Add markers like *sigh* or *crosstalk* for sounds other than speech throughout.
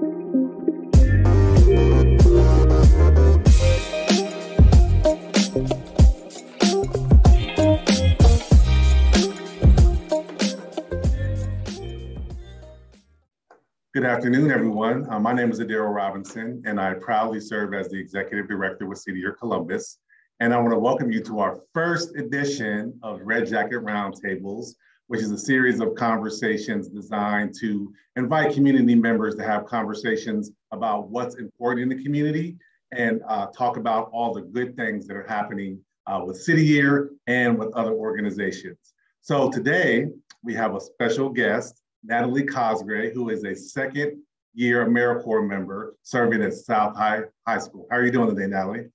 Good afternoon, everyone. Uh, my name is Adero Robinson, and I proudly serve as the Executive Director with City Year Columbus. And I want to welcome you to our first edition of Red Jacket Roundtables, which is a series of conversations designed to invite community members to have conversations about what's important in the community and uh, talk about all the good things that are happening uh, with City Year and with other organizations. So today we have a special guest, Natalie Cosgray, who is a second year AmeriCorps member serving at South High High School. How are you doing today, Natalie?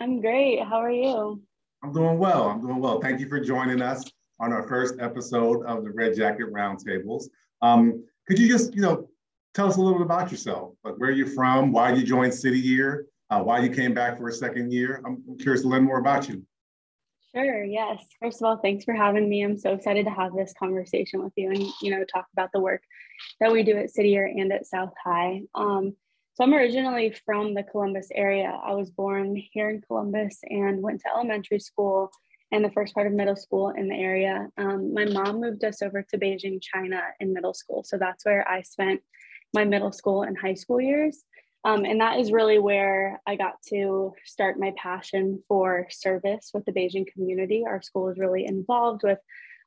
I'm great. How are you? I'm doing well. I'm doing well. Thank you for joining us on our first episode of the Red Jacket Roundtables. Um, could you just, you know, tell us a little bit about yourself? Like where you're from, why you joined City Year, uh, why you came back for a second year? I'm curious to learn more about you. Sure. Yes. First of all, thanks for having me. I'm so excited to have this conversation with you and you know talk about the work that we do at City Year and at South High. Um, so I'm originally from the Columbus area. I was born here in Columbus and went to elementary school and the first part of middle school in the area. Um, my mom moved us over to Beijing, China in middle school. So that's where I spent my middle school and high school years. Um, and that is really where I got to start my passion for service with the Beijing community. Our school is really involved with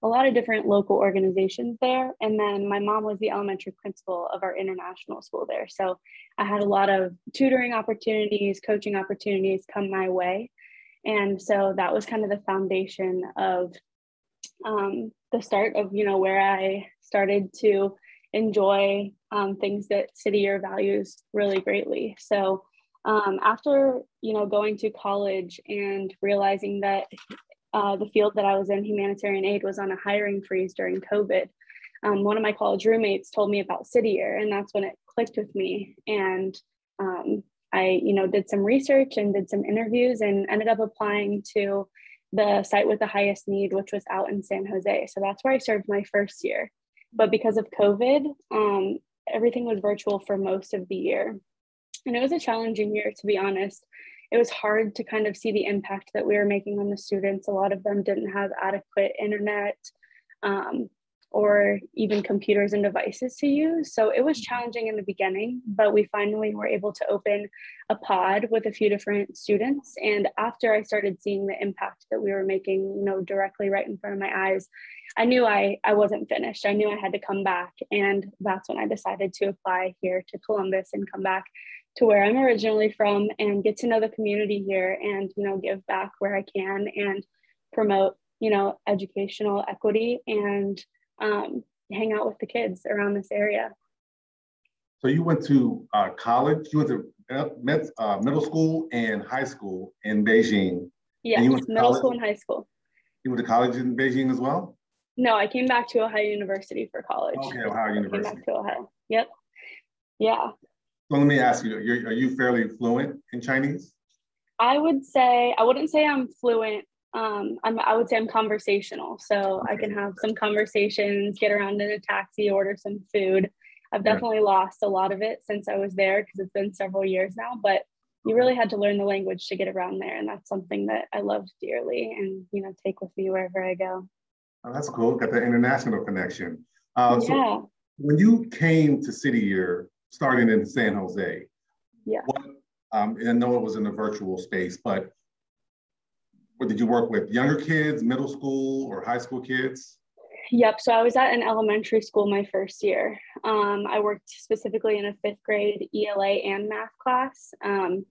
a lot of different local organizations there. And then my mom was the elementary principal of our international school there. So I had a lot of tutoring opportunities, coaching opportunities come my way. And so that was kind of the foundation of um, the start of, you know, where I started to enjoy um, things that City Year values really greatly. So um, after you know going to college and realizing that uh, the field that I was in, humanitarian aid, was on a hiring freeze during COVID, um, one of my college roommates told me about City Year, and that's when it clicked with me. And um, I, you know, did some research and did some interviews, and ended up applying to the site with the highest need, which was out in San Jose. So that's where I served my first year. But because of COVID, um, everything was virtual for most of the year. And it was a challenging year, to be honest. It was hard to kind of see the impact that we were making on the students. A lot of them didn't have adequate internet um, or even computers and devices to use. So it was mm-hmm. challenging in the beginning, but we finally were able to open a pod with a few different students. And after I started seeing the impact that we were making, you know, directly right in front of my eyes, I knew I, I wasn't finished. I knew I had to come back. And that's when I decided to apply here to Columbus and come back to where I'm originally from and get to know the community here and, you know, give back where I can and promote, you know, educational equity and um, hang out with the kids around this area. So you went to uh, college, you went to med, uh, middle school and high school in Beijing. Yeah, middle college? school and high school. You went to college in Beijing as well? No, I came back to Ohio University for college. Okay, Ohio University. came back to Ohio. Yep. Yeah. So let me ask you, are you fairly fluent in Chinese? I would say, I wouldn't say I'm fluent. Um, I'm, I would say I'm conversational. So. I can have some conversations, get around in a taxi, order some food. I've definitely lost a lot of it since I was there because it's been several years now, but you really had to learn the language to get around there. And that's something that I love dearly and, you know, take with me wherever I go. Oh, that's cool. Got the international connection. Uh, yeah. So when you came to City Year, starting in San Jose, yeah. What, um, and I know it was in a virtual space, but what, did you work with younger kids, middle school, or high school kids? Yep. So I was at an elementary school my first year. Um, I worked specifically in a fifth grade ELA and math class. Um,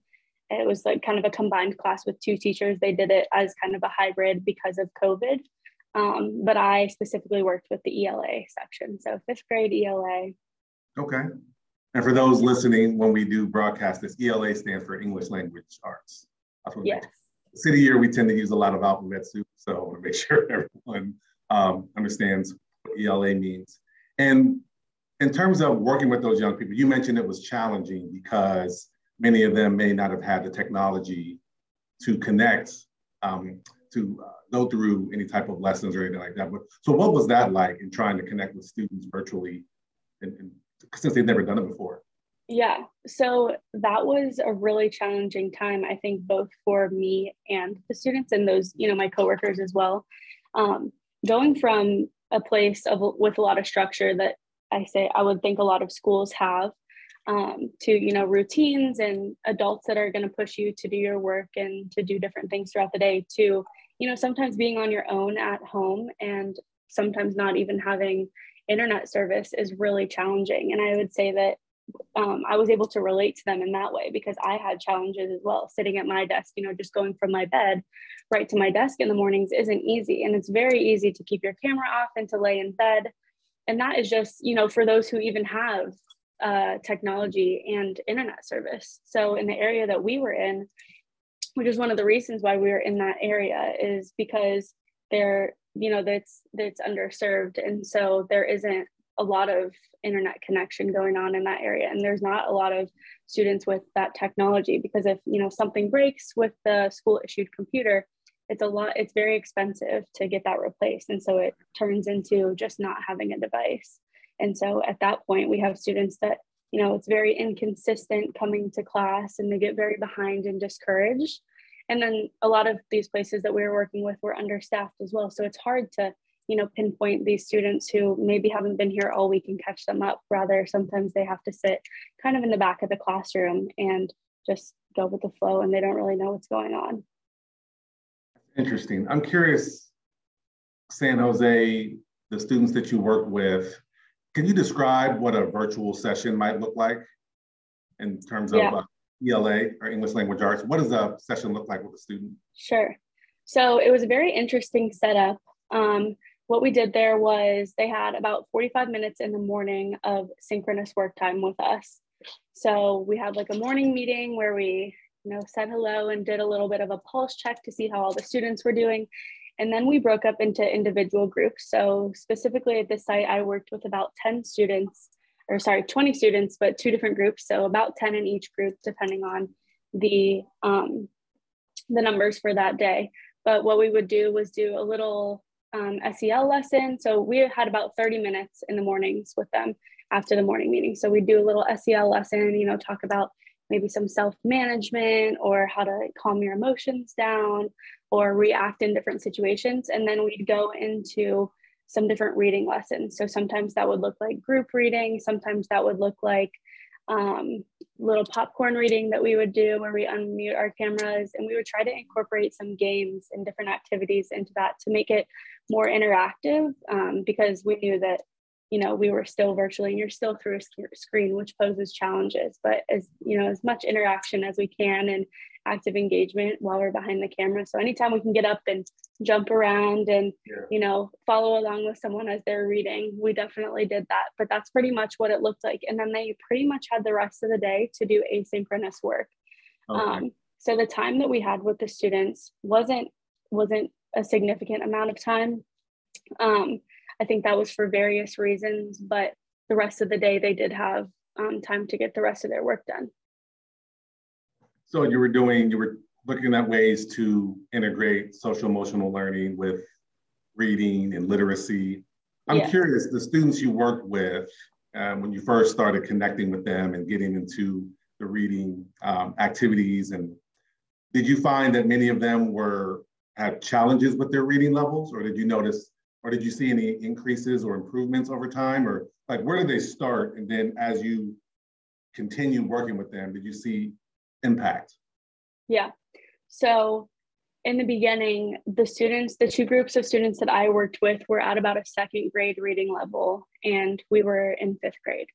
it was like kind of a combined class with two teachers. They did it as kind of a hybrid because of COVID. Um, but I specifically worked with the ELA section. So fifth grade ELA. Okay. And for those listening, when we do broadcast this, ELA stands for English Language Arts. Yes. City year, we tend to use a lot of alphabet soup. So I want to make *laughs* sure everyone um, understands what ELA means. And in terms of working with those young people, you mentioned it was challenging because many of them may not have had the technology to connect um, to uh, go through any type of lessons or anything like that. But so, what was that like in trying to connect with students virtually, and, and since they've never done it before? Yeah, so that was a really challenging time, I think, both for me and the students and those, you know, my coworkers as well. Um, going from a place of with a lot of structure that I say I would think a lot of schools have um, to, you know, routines and adults that are going to push you to do your work and to do different things throughout the day to, you know, sometimes being on your own at home and sometimes not even having internet service is really challenging. And I would say that um, I was able to relate to them in that way because I had challenges as well. Sitting at my desk, you know, just going from my bed right to my desk in the mornings isn't easy. And it's very easy to keep your camera off and to lay in bed. And that is just, you know, for those who even have uh, technology and internet service. So in the area that we were in, which is one of the reasons why we were in that area, is because there, you know, that's that's underserved, and so there isn't a lot of internet connection going on in that area and there's not a lot of students with that technology because if you know something breaks with the school issued computer it's a lot it's very expensive to get that replaced and so it turns into just not having a device. And so at that point we have students that you know it's very inconsistent coming to class and they get very behind and discouraged. And then a lot of these places that we were working with were understaffed as well so it's hard to you know pinpoint these students who maybe haven't been here all week and catch them up. Rather sometimes they have to sit kind of in the back of the classroom and just go with the flow and they don't really know what's going on. Interesting. I'm curious san jose the students that you work with can you describe what a virtual session might look like in terms of yeah. uh, ela or english language arts? What does a session look like with a student? Sure. So it was a very interesting setup. Um, what we did there was they had about 45 minutes in the morning of synchronous work time with us. So we had like a morning meeting where we, you know, said hello and did a little bit of a pulse check to see how all the students were doing. And then we broke up into individual groups. So specifically at this site, I worked with about 10 students, or sorry, 20 students, but two different groups. So about 10 in each group, depending on the um, the numbers for that day. But what we would do was do a little um, SEL lesson. So we had about 30 minutes in the mornings with them after the morning meeting. So we do a little SEL lesson, you know, talk about maybe some self management or how to calm your emotions down or react in different situations. And then we'd go into some different reading lessons. So sometimes that would look like group reading, sometimes that would look like um, little popcorn reading that we would do where we unmute our cameras and we would try to incorporate some games and different activities into that to make it more interactive um, because we knew that you know we were still virtually and you're still through a screen which poses challenges. But as you know as much interaction as we can and active engagement while we're behind the camera. So anytime we can get up and jump around and yeah. you know follow along with someone as they're reading we definitely did that but that's pretty much what it looked like and then they pretty much had the rest of the day to do asynchronous work okay. um, so the time that we had with the students wasn't wasn't a significant amount of time um, I think that was for various reasons, but the rest of the day they did have um, time to get the rest of their work done. So you were doing, you were looking at ways to integrate social emotional learning with reading and literacy. I'm yeah. curious, the students you worked with um, when you first started connecting with them and getting into the reading um, activities, and did you find that many of them were had challenges with their reading levels, or did you notice or did you see any increases or improvements over time or like where did they start and then as you continue working with them did you see impact yeah so in the beginning the students the two groups of students that i worked with were at about a second grade reading level and we were in fifth grade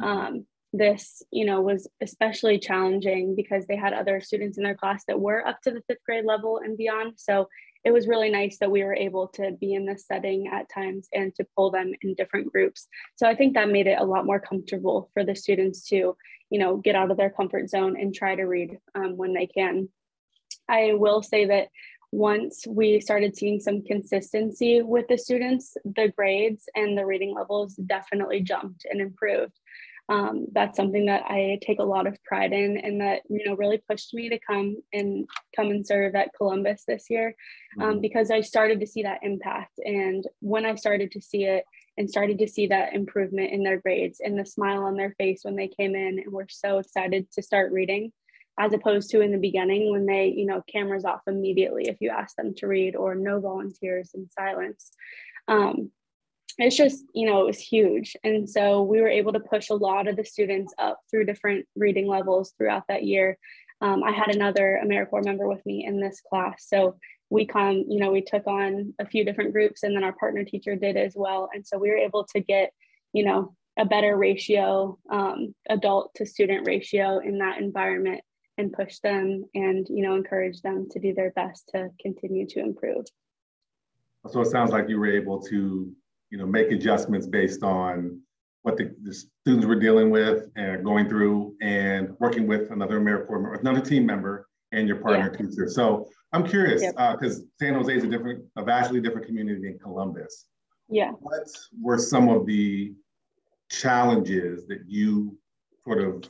mm-hmm. um, this you know was especially challenging because they had other students in their class that were up to the fifth grade level and beyond so it was really nice that we were able to be in this setting at times and to pull them in different groups. So I think that made it a lot more comfortable for the students to, you know, get out of their comfort zone and try to read um, when they can. I will say that once we started seeing some consistency with the students, the grades and the reading levels definitely jumped and improved um, that's something that I take a lot of pride in and that you know really pushed me to come and come and serve at Columbus this year um, mm-hmm. because I started to see that impact and when I started to see it and started to see that improvement in their grades and the smile on their face when they came in and were so excited to start reading as opposed to in the beginning when they you know cameras off immediately if you ask them to read or no volunteers in silence. Um, it's just you know it was huge. And so we were able to push a lot of the students up through different reading levels throughout that year. Um, i had another americorps member with me in this class. So we come you know we took on a few different groups and then our partner teacher did as well. And so we were able to get you know a better ratio um, adult to student ratio in that environment and push them and you know encourage them to do their best to continue to improve so it sounds like you were able to you know, make adjustments based on what the, the students were dealing with and going through and working with another AmeriCorps member, another team member and your partner yeah. teacher. So I'm curious, because yep. uh, San Jose is a different, a vastly different community than Columbus. Yeah. What were some of the challenges that you sort of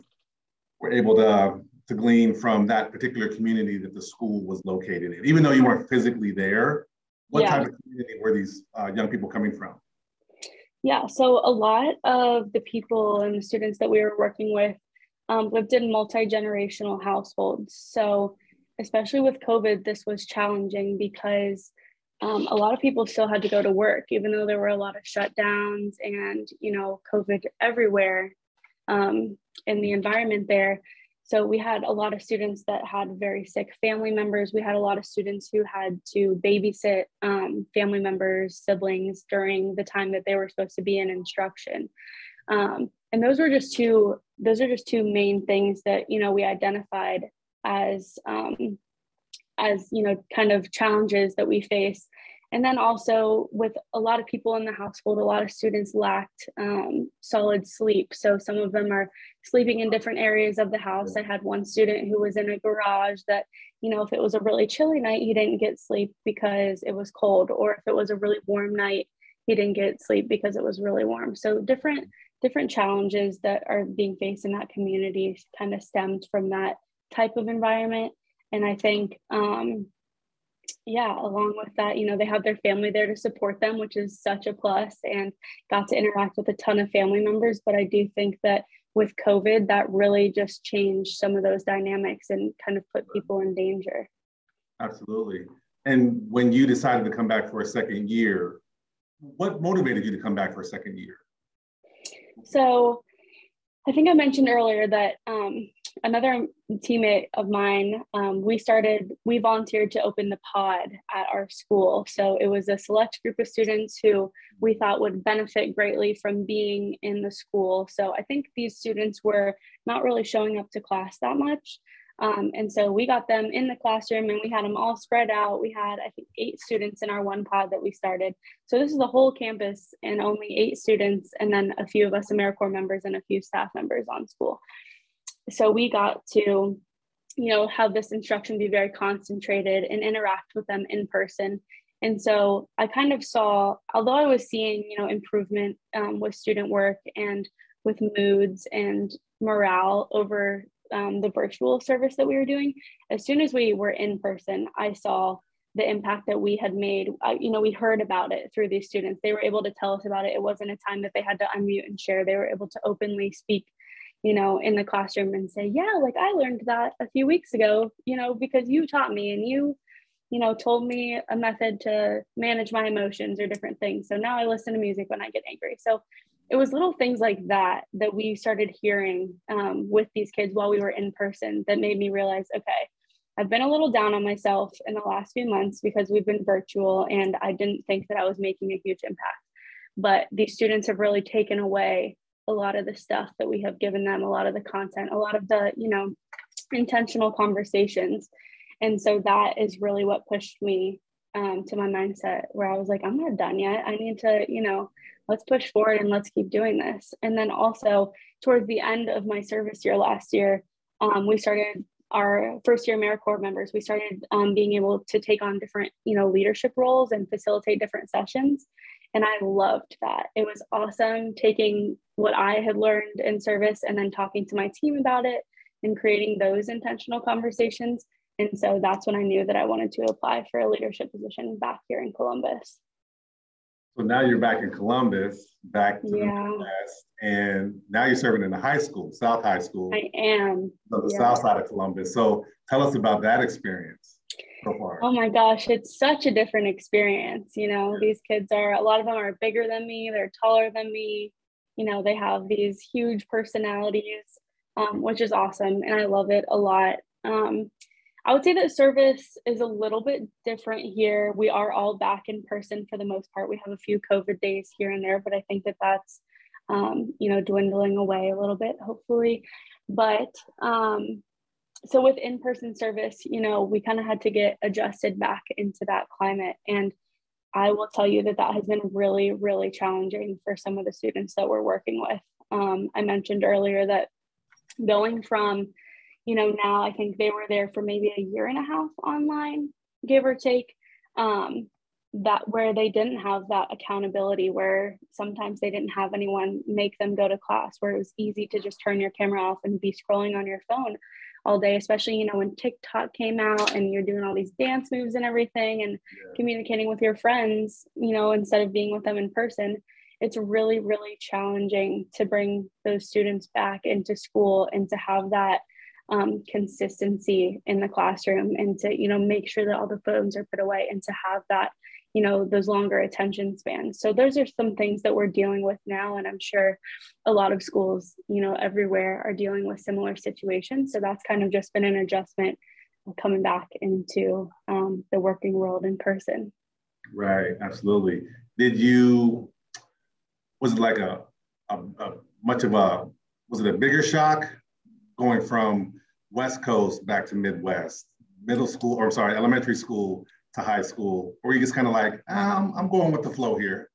were able to, to glean from that particular community that the school was located in? Even though you weren't physically there, what yeah. type of community were these uh, young people coming from? Yeah, so a lot of the people and the students that we were working with um, lived in multi generational households. So, especially with COVID, this was challenging because um, a lot of people still had to go to work, even though there were a lot of shutdowns and you know COVID everywhere um, in the environment there. So we had a lot of students that had very sick family members. We had a lot of students who had to babysit um, family members, siblings during the time that they were supposed to be in instruction. Um, and those were just two, those are just two main things that, you know, we identified as, um, as, you know, kind of challenges that we face and then also with a lot of people in the household, a lot of students lacked um, solid sleep. So some of them are sleeping in different areas of the house. I had one student who was in a garage that, you know, if it was a really chilly night, he didn't get sleep because it was cold, or if it was a really warm night, he didn't get sleep because it was really warm. So different different challenges that are being faced in that community kind of stemmed from that type of environment. And I think um, yeah, along with that, you know, they have their family there to support them, which is such a plus, and got to interact with a ton of family members. But I do think that with COVID, that really just changed some of those dynamics and kind of put people in danger. Absolutely. And when you decided to come back for a second year, what motivated you to come back for a second year? So I think I mentioned earlier that um, another teammate of mine, um, we started, we volunteered to open the pod at our school. So it was a select group of students who we thought would benefit greatly from being in the school. So I think these students were not really showing up to class that much. Um, and so we got them in the classroom and we had them all spread out. We had, I think, eight students in our one pod that we started. So this is the whole campus and only eight students, and then a few of us AmeriCorps members and a few staff members on school so we got to you know have this instruction be very concentrated and interact with them in person. And so i kind of saw although i was seeing you know improvement um, with student work and with moods and morale over um, the virtual service that we were doing as soon as we were in person i saw the impact that we had made. Uh, you know we heard about it through these students. They were able to tell us about it. It wasn't a time that they had to unmute and share. They were able to openly speak you know, in the classroom and say, yeah, like I learned that a few weeks ago, you know, because you taught me and you, you know, told me a method to manage my emotions or different things. So now I listen to music when I get angry. So it was little things like that that we started hearing um, with these kids while we were in person that made me realize, okay, I've been a little down on myself in the last few months because we've been virtual and I didn't think that I was making a huge impact. But these students have really taken away a lot of the stuff that we have given them, a lot of the content, a lot of the, you know, intentional conversations. And so that is really what pushed me um, to my mindset where I was like, I'm not done yet. I need to, you know, let's push forward and let's keep doing this. And then also towards the end of my service year last year, um, we started our first year AmeriCorps members, we started um, being able to take on different, you know, leadership roles and facilitate different sessions. And I loved that. It was awesome taking what I had learned in service and then talking to my team about it and creating those intentional conversations. And so that's when I knew that I wanted to apply for a leadership position back here in Columbus. So now you're back in Columbus, back to yeah. the West, and now you're serving in the high school, South High School. I am. So the yeah. South side of Columbus. So tell us about that experience so far. Oh my gosh, it's such a different experience. You know, these kids are a lot of them are bigger than me. They're taller than me. You know, they have these huge personalities, um, which is awesome, and I love it a lot. Um, I would say that service is a little bit different here. We are all back in person for the most part. We have a few COVID days here and there, but I think that that's, um, you know, dwindling away a little bit, hopefully. But um, so with in-person service, you know, we kind of had to get adjusted back into that climate. And I will tell you that that has been really, really challenging for some of the students that we're working with. Um, I mentioned earlier that going from you know, now I think they were there for maybe a year and a half online, give or take. Um, that where they didn't have that accountability, where sometimes they didn't have anyone make them go to class, where it was easy to just turn your camera off and be scrolling on your phone all day, especially, you know, when TikTok came out and you're doing all these dance moves and everything and yeah. communicating with your friends, you know, instead of being with them in person. It's really, really challenging to bring those students back into school and to have that um, consistency in the classroom and to you know make sure that all the phones are put away and to have that you know those longer attention spans. So those are some things that we're dealing with now and i'm sure a lot of schools you know everywhere are dealing with similar situations. So that's kind of just been an adjustment coming back into um, the working world in person. Right absolutely. Did you was it like a, a, a much of a was it a bigger shock going from West Coast back to Midwest, middle school, or sorry, elementary school to high school, or you just kind of like, um, I'm going with the flow here?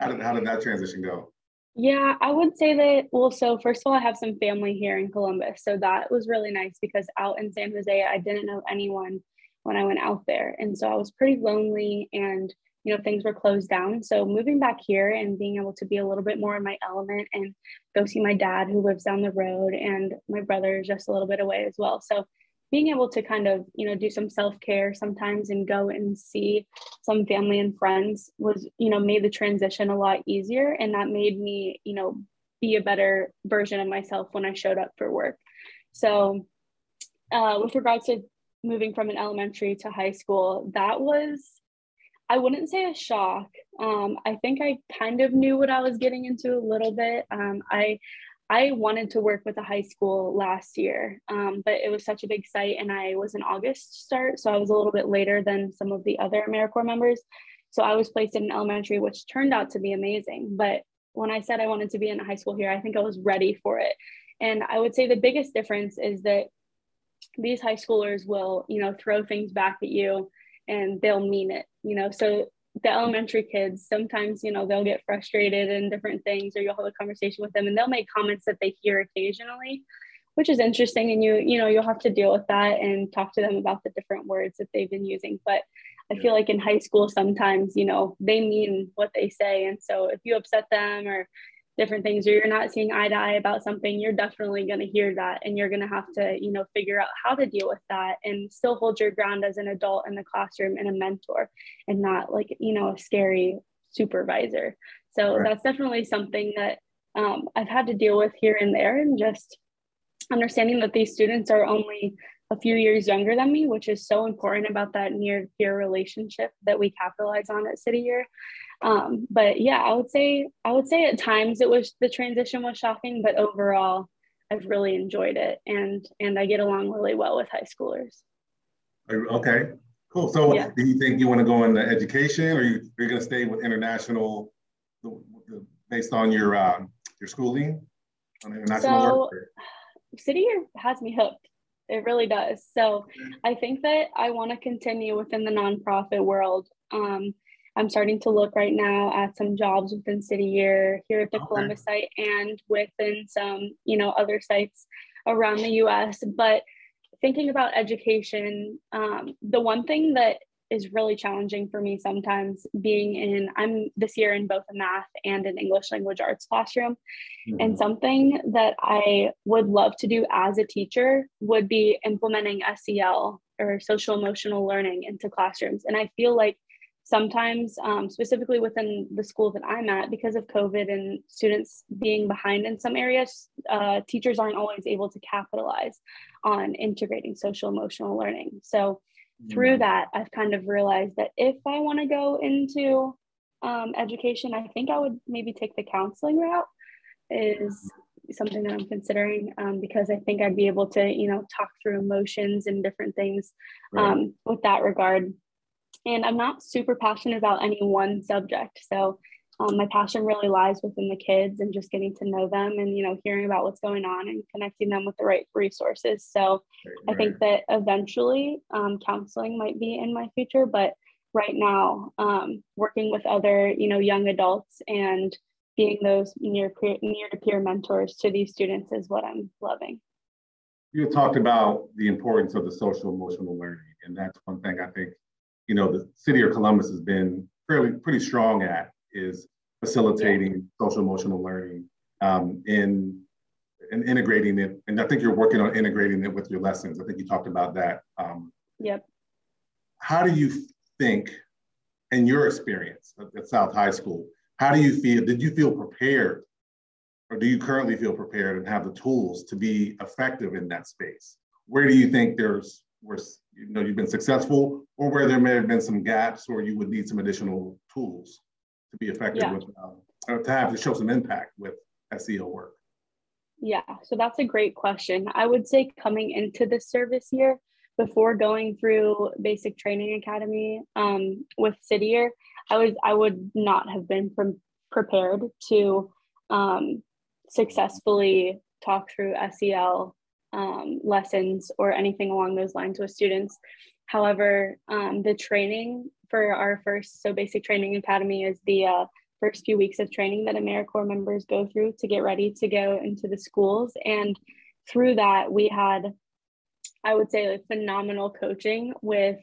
How did, how did that transition go? Yeah, I would say that. Well, so first of all, I have some family here in Columbus. So that was really nice because out in San Jose, I didn't know anyone when I went out there. And so I was pretty lonely and you know things were closed down so moving back here and being able to be a little bit more in my element and go see my dad who lives down the road and my brother is just a little bit away as well so being able to kind of you know do some self-care sometimes and go and see some family and friends was you know made the transition a lot easier and that made me you know be a better version of myself when i showed up for work so uh, with regards to moving from an elementary to high school that was I wouldn't say a shock. Um, I think I kind of knew what I was getting into a little bit. Um, I I wanted to work with a high school last year, um, but it was such a big site, and I was an August start, so I was a little bit later than some of the other AmeriCorps members. So I was placed in an elementary, which turned out to be amazing. But when I said I wanted to be in a high school here, I think I was ready for it. And I would say the biggest difference is that these high schoolers will, you know, throw things back at you and they'll mean it, you know. So the elementary kids, sometimes, you know, they'll get frustrated and different things, or you'll have a conversation with them and they'll make comments that they hear occasionally, which is interesting. And you, you know, you'll have to deal with that and talk to them about the different words that they've been using. But I feel like in high school, sometimes, you know, they mean what they say. And so if you upset them or different things or you're not seeing eye to eye about something you're definitely going to hear that and you're going to have to you know figure out how to deal with that and still hold your ground as an adult in the classroom and a mentor and not like you know a scary supervisor so right. that's definitely something that um, i've had to deal with here and there and just understanding that these students are only a few years younger than me, which is so important about that near peer relationship that we capitalize on at City Year. Um, but yeah, I would say I would say at times it was the transition was shocking, but overall I've really enjoyed it and and I get along really well with high schoolers. Okay, cool. So yeah. do you think you want to go into education or you, you're going to stay with international based on your uh, your schooling on international so, work? City Year has me hooked. It really does. So I think that I want to continue within the nonprofit world. Um, I'm starting to look right now at some jobs within City Year here at the okay. Columbus site and within some, you know, other sites around the US. But thinking about education, um, the one thing that is really challenging for me sometimes being in i'm this year in both a math and an english language arts classroom mm-hmm. and something that i would love to do as a teacher would be implementing sel or social emotional learning into classrooms and i feel like sometimes, um, specifically within the school that I'm at, because of COVID and students being behind in some areas, uh, teachers aren't always able to capitalize on integrating social emotional learning. So through that, I've kind of realized that if I want to go into um, education, I think I would maybe take the counseling route. Is something that I'm considering um, because I think I'd be able to, you know, talk through emotions and different things right. um, with that regard. And I'm not super passionate about any one subject. So um, my passion really lies within the kids and just getting to know them and, you know, hearing about what's going on and connecting them with the right resources. So right. I think that eventually um, counseling might be in my future, but right now, um, working with other, you know, young adults and being those near peer, near to peer mentors to these students is what I'm loving. You talked about the importance of the social emotional learning, and that's one thing I think you know the city of Columbus has been fairly pretty strong at is facilitating yeah. social emotional learning um, in and integrating it. And I think you're working on integrating it with your lessons. I think you talked about that. Um, yep. How do you think, in your experience at South High School, how do you feel? Did you feel prepared, or do you currently feel prepared and have the tools to be effective in that space? Where do you think there's where you know you've been successful, or where there may have been some gaps, or you would need some additional tools to be effective yeah. with, uh, to have to show some impact with SEL work? Yeah, so that's a great question. I would say coming into the service year, before going through basic training academy um, with City I was I would not have been from, prepared to um, successfully talk through SEL um, lessons or anything along those lines with students. However, um, the training for our first so basic training academy is the uh, first few weeks of training that AmeriCorps members go through to get ready to go into the schools and through that we had I would say like phenomenal coaching with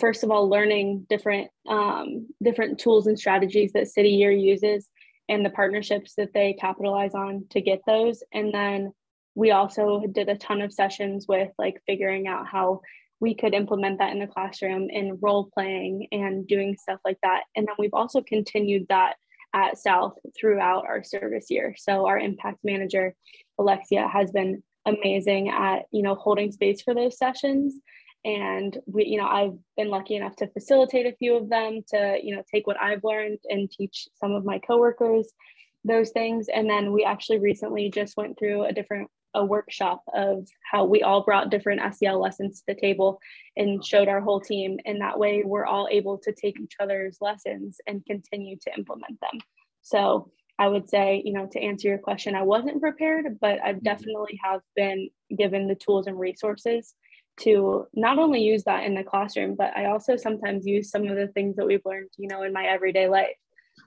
first of all learning different um, different tools and strategies that City Year uses and the partnerships that they capitalize on to get those. And then we also did a ton of sessions with like figuring out how we could implement that in the classroom in role playing and doing stuff like that. And then we've also continued that at South throughout our service year. So our impact manager, Alexia, has been amazing at you know holding space for those sessions and we you know i've been lucky enough to facilitate a few of them to you know take what i've learned and teach some of my coworkers those things and then we actually recently just went through a different a workshop of how we all brought different SEL lessons to the table and showed our whole team and that way we're all able to take each other's lessons and continue to implement them so I would say, you know, to answer your question, I wasn't prepared, but I mm-hmm. definitely have been given the tools and resources to not only use that in the classroom, but I also sometimes use some of the things that we've learned, you know, in my everyday life.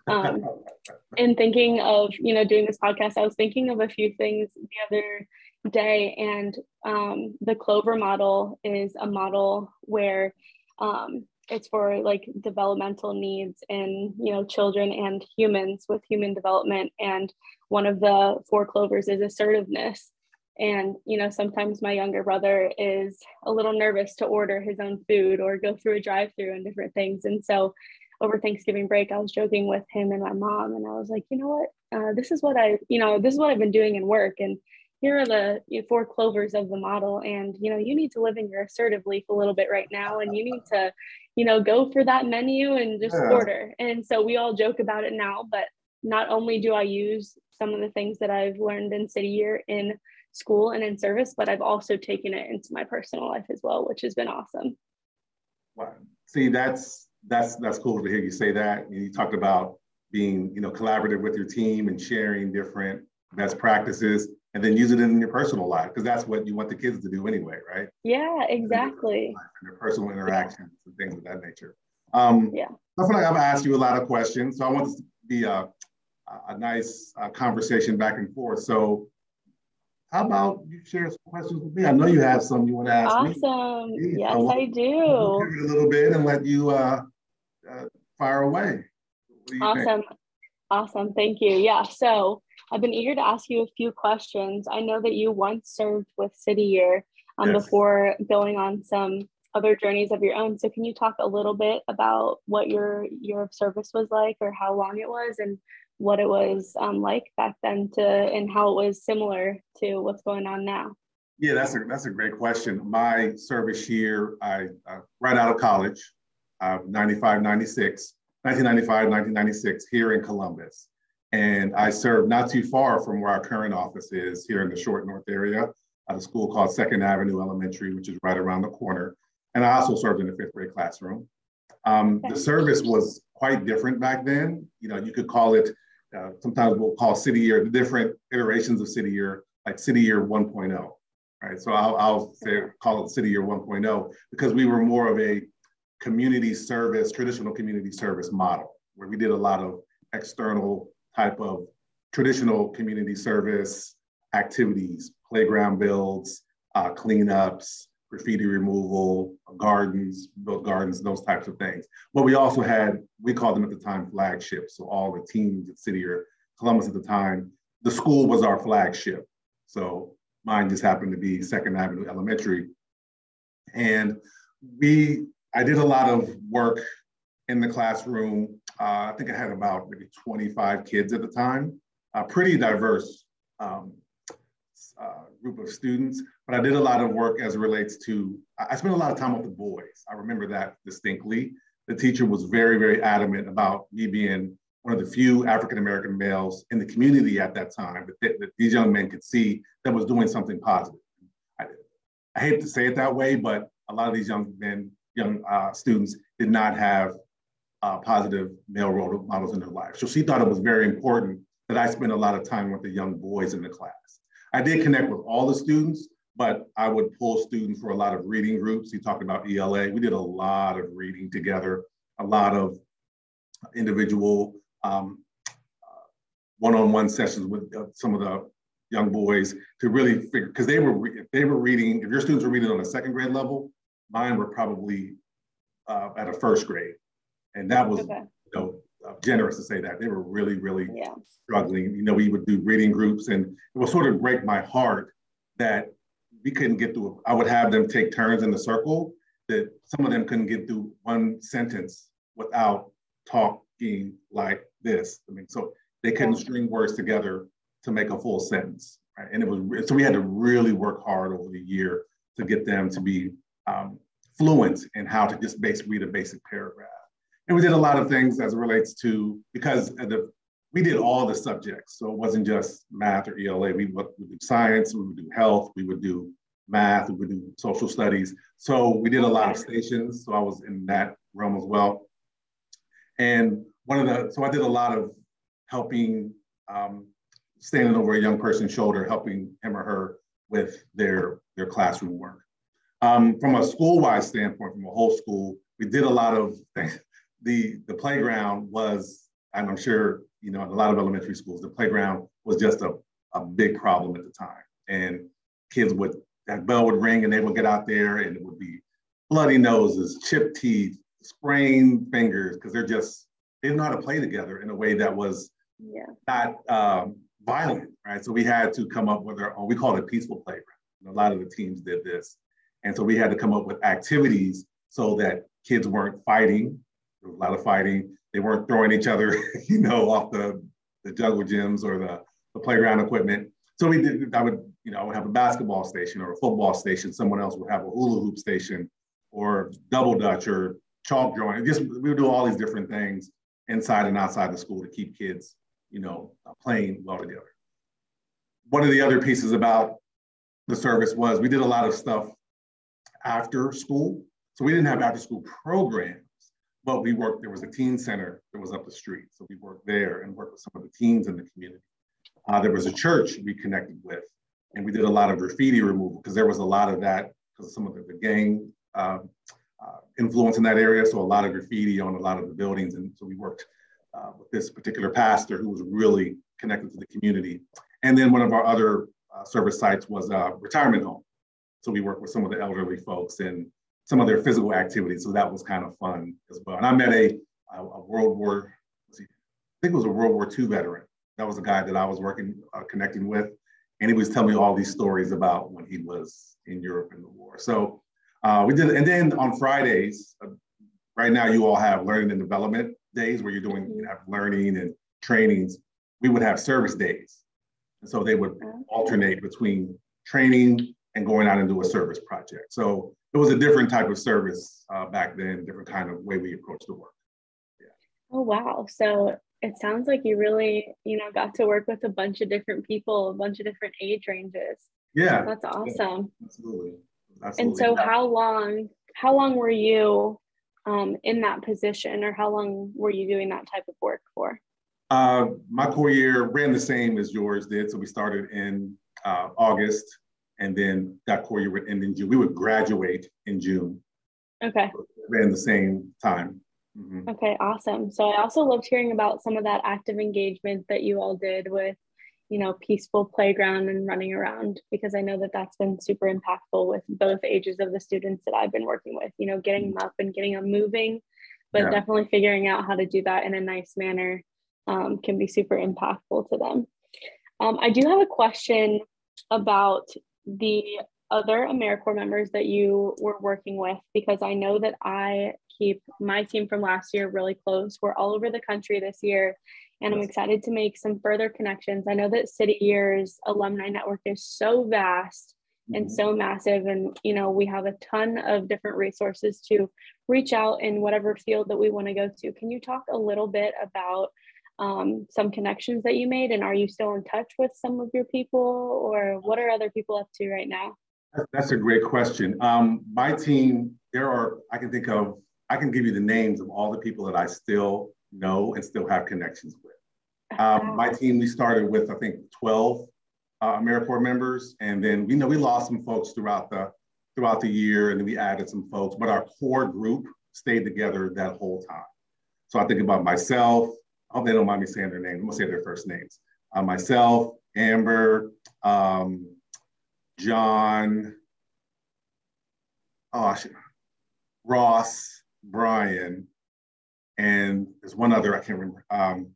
Um, *laughs* and thinking of, you know, doing this podcast, I was thinking of a few things the other day, and um, the Clover model is a model where um, it's for like developmental needs in you know children and humans with human development and one of the four clovers is assertiveness. And you know sometimes my younger brother is a little nervous to order his own food or go through a drive through and different things and so over thanksgiving break i was joking with him and my mom and i was like you know what uh, this is what i you know this is what i've been doing in work and here are the you know, four clovers of the model and you know you need to live in your assertive leaf a little bit right now and you need to you know go for that menu and just yeah. order and so we all joke about it now but not only do i use some of the things that i've learned in city year in school and in service but i've also taken it into my personal life as well which has been awesome wow. see that's that's that's cool to hear you say that you talked about being you know collaborative with your team and sharing different best practices and then use it in your personal life because that's what you want the kids to do anyway, right? Yeah, exactly. And their personal interactions and things of that nature. Um, yeah. I feel like I've asked you a lot of questions, so I want this to be a, a nice uh, conversation back and forth. So, how about you share some questions with me? I know you have some you want to ask awesome. me. Awesome. Yes, so I do. A little bit and let you uh, uh, fire away. Awesome. Think? Awesome. Thank you. Yeah. So I've been eager to ask you a few questions. I know that you once served with City Year um, yes. before going on some other journeys of your own. So can you talk a little bit about what your your service was like, or how long it was, and what it was um, like back then to and how it was similar to what's going on now? Yeah, that's a that's a great question. My service year, I uh, right out of college, uh, 95, 96, 1995, 1996 here in Columbus. And I served not too far from where our current office is here in the Short North area at a school called Second Avenue Elementary, which is right around the corner. And I also served in the fifth grade classroom. Um, the service was quite different back then. You know, you could call it, uh, sometimes we'll call city year, the different iterations of city year, like city year 1.0, right? So I'll, I'll say, call it city year 1.0 because we were more of a community service, traditional community service model, where we did a lot of external type of traditional community service activities, playground builds, uh, cleanups, graffiti removal, gardens, built gardens, those types of things. But we also had, we called them at the time flagships. So all the teams at City Year Columbus at the time, the school was our flagship. So mine just happened to be Second Avenue Elementary. And we, I did a lot of work in the classroom. Uh, I think I had about maybe 25 kids at the time, a pretty diverse um, uh, group of students, but I did a lot of work as it relates to, I spent a lot of time with the boys. I remember that distinctly. The teacher was very, very adamant about me being one of the few African-American males in the community at that time that, that, these young men could see that was doing something positive. I, I, hate to say it that way, but a lot of these young men, young uh, students did not have uh, positive male role models in their life. So she thought it was very important that I spend a lot of time with the young boys in the class. I did connect with all the students, but I would pull students for a lot of reading groups. He talked about ELA. We did a lot of reading together, a lot of individual um, uh, one-on-one sessions with uh, some of the young boys to really figure because they were if they were reading if your students were reading on a second grade level mine were probably uh, at a first grade and that was okay. you know generous to say that. They were really, really yeah. struggling. You know, we would do reading groups, and it would sort of break my heart that we couldn't get through. I would have them take turns in the circle. That some of them couldn't get through one sentence without talking like this. I mean, so they couldn't string words together to make a full sentence. Right? And it was so we had to really work hard over the year to get them to be um, fluent in how to just basically read a basic paragraph. And we did a lot of things as it relates to, because the, we did all the subjects. So it wasn't just math or ELA. We would, do science, we would do health, we would do math, we would do social studies. So we did a lot of stations. So I was in that realm as well. And one of the, so I did a lot of helping, um, standing over a young person's shoulder, helping him or her with their, their classroom work. Um, from a school-wide standpoint, from a whole school, we did a lot of *laughs* the the playground was, and I'm sure you know, in a lot of elementary schools, the playground was just a, a big problem at the time. And kids would that bell would ring and they would get out there and it would be bloody noses, chipped teeth, sprained fingers, because they're just they didn't know how to play together in a way that was yeah. not um, violent, right? So we had to come up with our own, we called it peaceful playground. And a lot of the teams did this. And so we had to come up with activities so that kids weren't fighting, there was a lot of fighting. They weren't throwing each other, *laughs* you know, off the, the juggle gyms or the, the playground equipment. So we did, I would, you know, I would have a basketball station or a football station. Someone else would have a hula hoop station or double dutch or chalk drawing. Just we would do all these different things inside and outside the school to keep kids, you know, playing well together. One of the other pieces about the service was we did a lot of stuff after school. So we didn't have after school programs, but we worked, there was a teen center that was up the street. So we worked there and worked with some of the teens in the community. Uh, there was a church we connected with, and we did a lot of graffiti removal because there was a lot of that because some of the, the gang uh, uh, influence in that area. So a lot of graffiti on a lot of the buildings. And so we worked uh, with this particular pastor who was really connected to the community. And then one of our other uh, service sites was a retirement home. So we worked with some of the elderly folks and some of their physical activities. So that was kind of fun as well. And I met a, a, a World War, I think it was a World War II veteran. That was a guy that I was working, uh, connecting with. And he was telling me all these stories about when he was in Europe in the war. So Uh, we did, and then on Fridays, uh, right now you all have learning and development days where you're doing you have learning and trainings. We would have service days, and so they would alternate between training and going out and do a service project. So it was a different type of service uh, back then, different kind of way we approached the work. Yeah. Oh wow! So it sounds like you really, you know, got to work with a bunch of different people, a bunch of different age ranges. Yeah, that's awesome. Yeah, absolutely. absolutely. And so, how long? How long were you um, in that position, or how long were you doing that type of work for? Uh, my corps year ran the same as yours did. So we started in uh, August, and then that corps year would end in June. We would graduate in June. Okay. ran the same time. Mm-hmm. Okay, awesome. So I also loved hearing about some of that active engagement that you all did with, you know, peaceful playground and running around, because I know that that's been super impactful with both ages of the students that I've been working with, you know, getting them up and getting them moving, but yeah. definitely figuring out how to do that in a nice manner um, can be super impactful to them. Um, I do have a question about the other AmeriCorps members that you were working with because I know that I keep my team from last year really close. We're all over the country this year, and I'm excited to make some further connections. I know that City Years alumni network is so vast and mm-hmm. so massive and you know we have a ton of different resources to reach out in whatever field that we want to go to can you talk a little bit about um, some connections that you made and are you still in touch with some of your people or what are other people up to right now that's a great question um, my team there are i can think of I can give you the names of all the people that I still know and still have connections with. Um, my team, we started with, I think, 12 uh, AmeriCorps members. And then, you know, we lost some folks throughout the, throughout the year and then we added some folks, but our core group stayed together that whole time. So I think about myself, I hope they don't mind me saying their names. I'm gonna say their first names. Uh, myself, Amber, um, John, oh, Ross, Brian, and there's one other I can't remember. Um,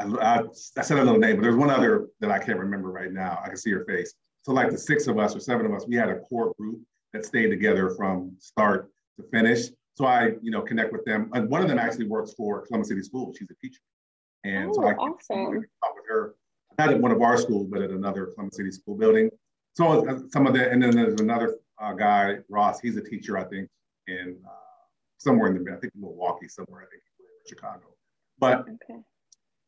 I, I, I, said another name, but there's one other that I can't remember right now. I can see her face. So like the six of us or seven of us, we had a core group that stayed together from start to finish. So I, you know, connect with them. And one of them actually works for Columbus City Schools. She's a teacher. And oh, so I awesome. talk with her, not at one of our schools, but at another Columbus City school building. So uh, some of that, and then there's another uh, guy, Ross, he's a teacher, I think, in uh, somewhere in the I think Milwaukee, somewhere I think Chicago. But okay.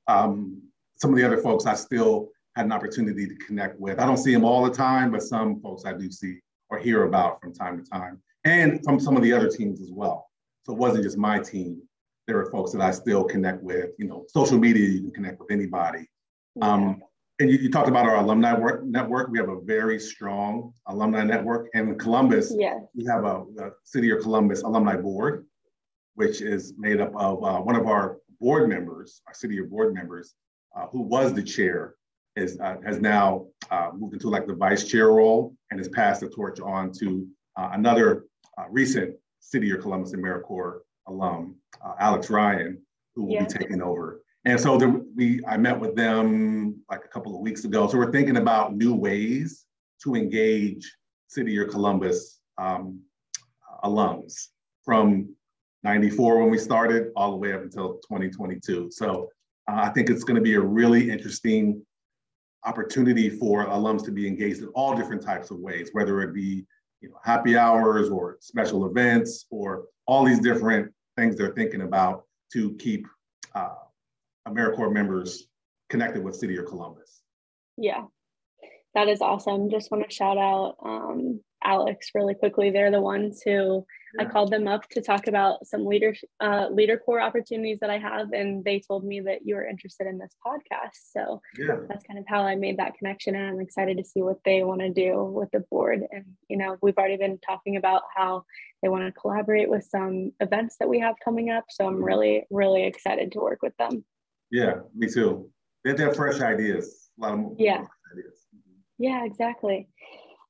um, some of the other folks I still had an opportunity to connect with. I don't see them all the time, but some folks I do see or hear about from time to time, and from some of the other teams as well. So it wasn't just my team. There are folks that I still connect with. You know, social media, you can connect with anybody. Yeah. Um, and you, you, talked about our alumni work, network. We have a very strong alumni network. And in Columbus, yes. we have a, a, City Year Columbus Alumni Board, which is made up of uh, one of our board members, our City Year board members, uh, who was the chair, is, uh, has now uh, moved into like the vice chair role and has passed the torch on to uh, another recent City Year Columbus AmeriCorps alum, Alex Ryan, who will be taking over and so the, we, I met with them like a couple of weeks ago. So we're thinking about new ways to engage City Year Columbus um, alums from 94 when we started all the way up until 2022. So uh, I think it's gonna be a really interesting opportunity for alums to be engaged in all different types of ways, whether it be you know, happy hours or special events or all these different things they're thinking about to keep uh, AmeriCorps members connected with City Year Columbus. Yeah, that is awesome. Just want to shout out um, Alex really quickly. They're the ones who yeah. I called them up to talk about some leader uh, Leader Corps opportunities that I have, and they told me that you were interested in this podcast. So yeah. that's kind of how I made that connection, and I'm excited to see what they want to do with the board. And you know, we've already been talking about how they want to collaborate with some events that we have coming up. So I'm really really excited to work with them. Yeah, me too. They have fresh ideas. A lot of yeah. ideas. Yeah, exactly.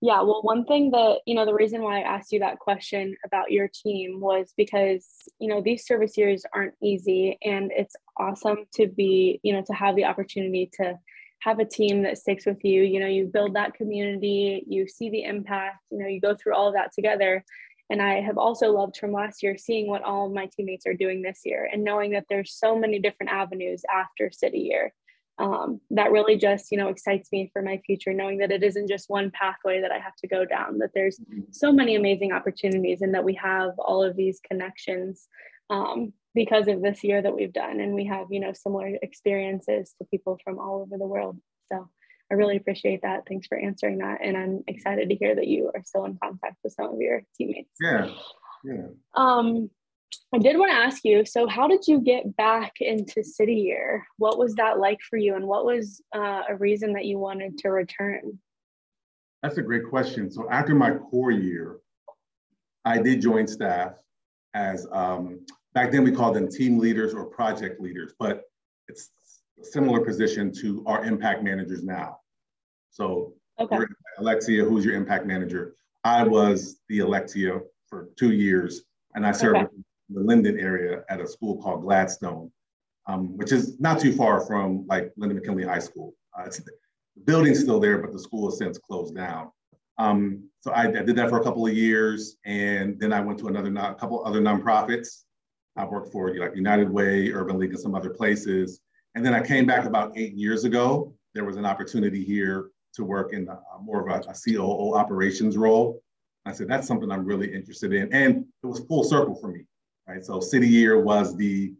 Yeah, well, one thing that, you know, the reason why I asked you that question about your team was because, you know, these service years aren't easy and it's awesome to be, you know, to have the opportunity to have a team that sticks with you. You know, you build that community, you see the impact, you know, you go through all of that together. And I have also loved from last year seeing what all of my teammates are doing this year and knowing that there's so many different avenues after city year. Um, that really just, you know, excites me for my future, knowing that it isn't just one pathway that I have to go down, that there's mm-hmm. so many amazing opportunities and that we have all of these connections um, because of this year that we've done. And we have you know similar experiences to people from all over the world. So i really appreciate that. Thanks for answering that. And i'm excited to hear that you are still in contact with some of your teammates. Yeah. Yeah. Um i did want to ask you so how did you get back into city year what was that like for you and what was uh, a reason that you wanted to return that's a great question so after my corps year i did join staff as um, back then we called them team leaders or project leaders, but it's a similar position to our impact managers now. So okay. Alexia, who's your impact manager? I was the Alexia for two years, and I served okay. The Linden area at a school called Gladstone, um, which is not too far from like Linden McKinley High School. Uh, the building's still there, but the school has since closed down. Um, so I, I, did that for a couple of years, and then I went to another a couple other nonprofits. I worked for like United Way, Urban League, and some other places. And then I came back about eight years ago. There was an opportunity here to work in a, more of a, a COO operations role. I said that's something I'm really interested in, and it was full circle for me, right? So City Year was the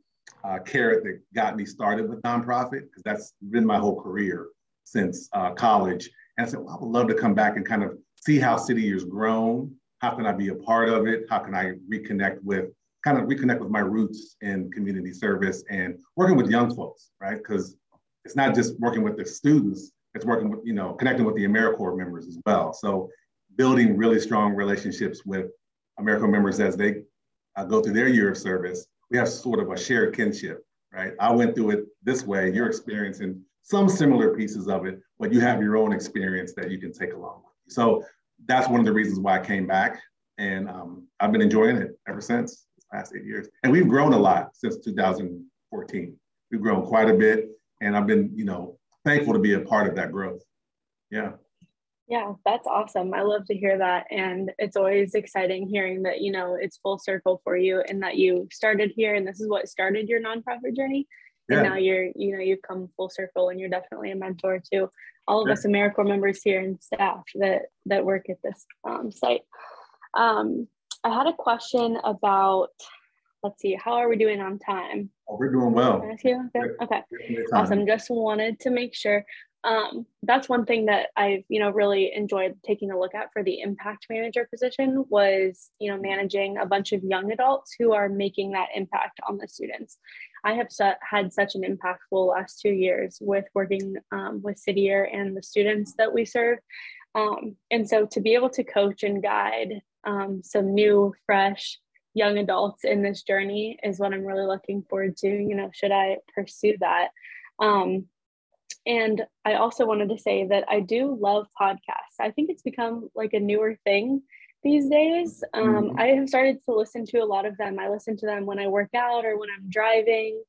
uh, carrot that got me started with nonprofit because that's been my whole career since uh, college. And I said, well, I would love to come back and kind of see how City Year's grown. How can I be a part of it? How can I reconnect with, kind of reconnect with my roots in community service and working with young folks, right? Because it's not just working with the students, it's working with, you know, connecting with the AmeriCorps members as well. So building really strong relationships with AmeriCorps members as they uh, go through their year of service. We have sort of a shared kinship, right? I went through it this way, you're experiencing some similar pieces of it, but you have your own experience that you can take along with you. So that's one of the reasons why I came back. And um, I've been enjoying it ever since this past eight years. And we've grown a lot since 2014. We've grown quite a bit. And I've been, you know, thankful to be a part of that growth. Yeah. Yeah, that's awesome. I love to hear that. And it's always exciting hearing that, you know, it's full circle for you and that you started here and this is what started your nonprofit journey. And now you're, you know, you've come full circle and you're definitely a mentor to all of us AmeriCorps members here and staff that that work at this um, site. Um, I had a question about, let's see, how are we doing on time? Oh, we're doing well. Okay, okay. awesome. Just wanted to make sure. Um, that's one thing that I've, you know, really enjoyed taking a look at for the impact manager position was, you know, managing a bunch of young adults who are making that impact on the students. I have had such an impactful last two years with working um, with City Year and the students that we serve. Um, and so to be able to coach and guide um, some new, fresh, young adults in this journey is what I'm really looking forward to. You know, should I pursue that? Um, and I also wanted to say that I do love podcasts. I think it's become like a newer thing these days. Um, mm-hmm. I have started to listen to a lot of them. I listen to them when I work out or when I'm driving.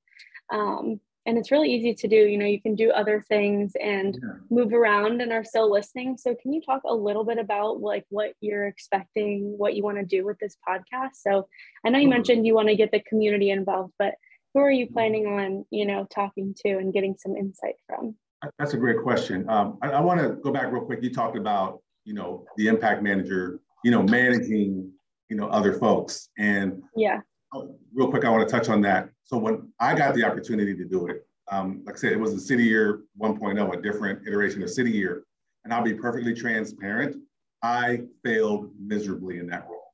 Um, and it's really easy to do. You know, you can do other things and yeah. move around and are still listening. So, can you talk a little bit about like what you're expecting, what you want to do with this podcast? So, I know you mm-hmm. mentioned you want to get the community involved, but who are you mm-hmm. planning on, you know, talking to and getting some insight from? That's a great question. Um, I, I want to go back real quick. You talked about, you know, the impact manager you know, managing, you know, other folks. And yeah, oh, real quick, I want to touch on that. So when I got the opportunity to do it, um, like I said, it was a City Year 1.0, a different iteration of City Year. And I'll be perfectly transparent. I failed miserably in that role.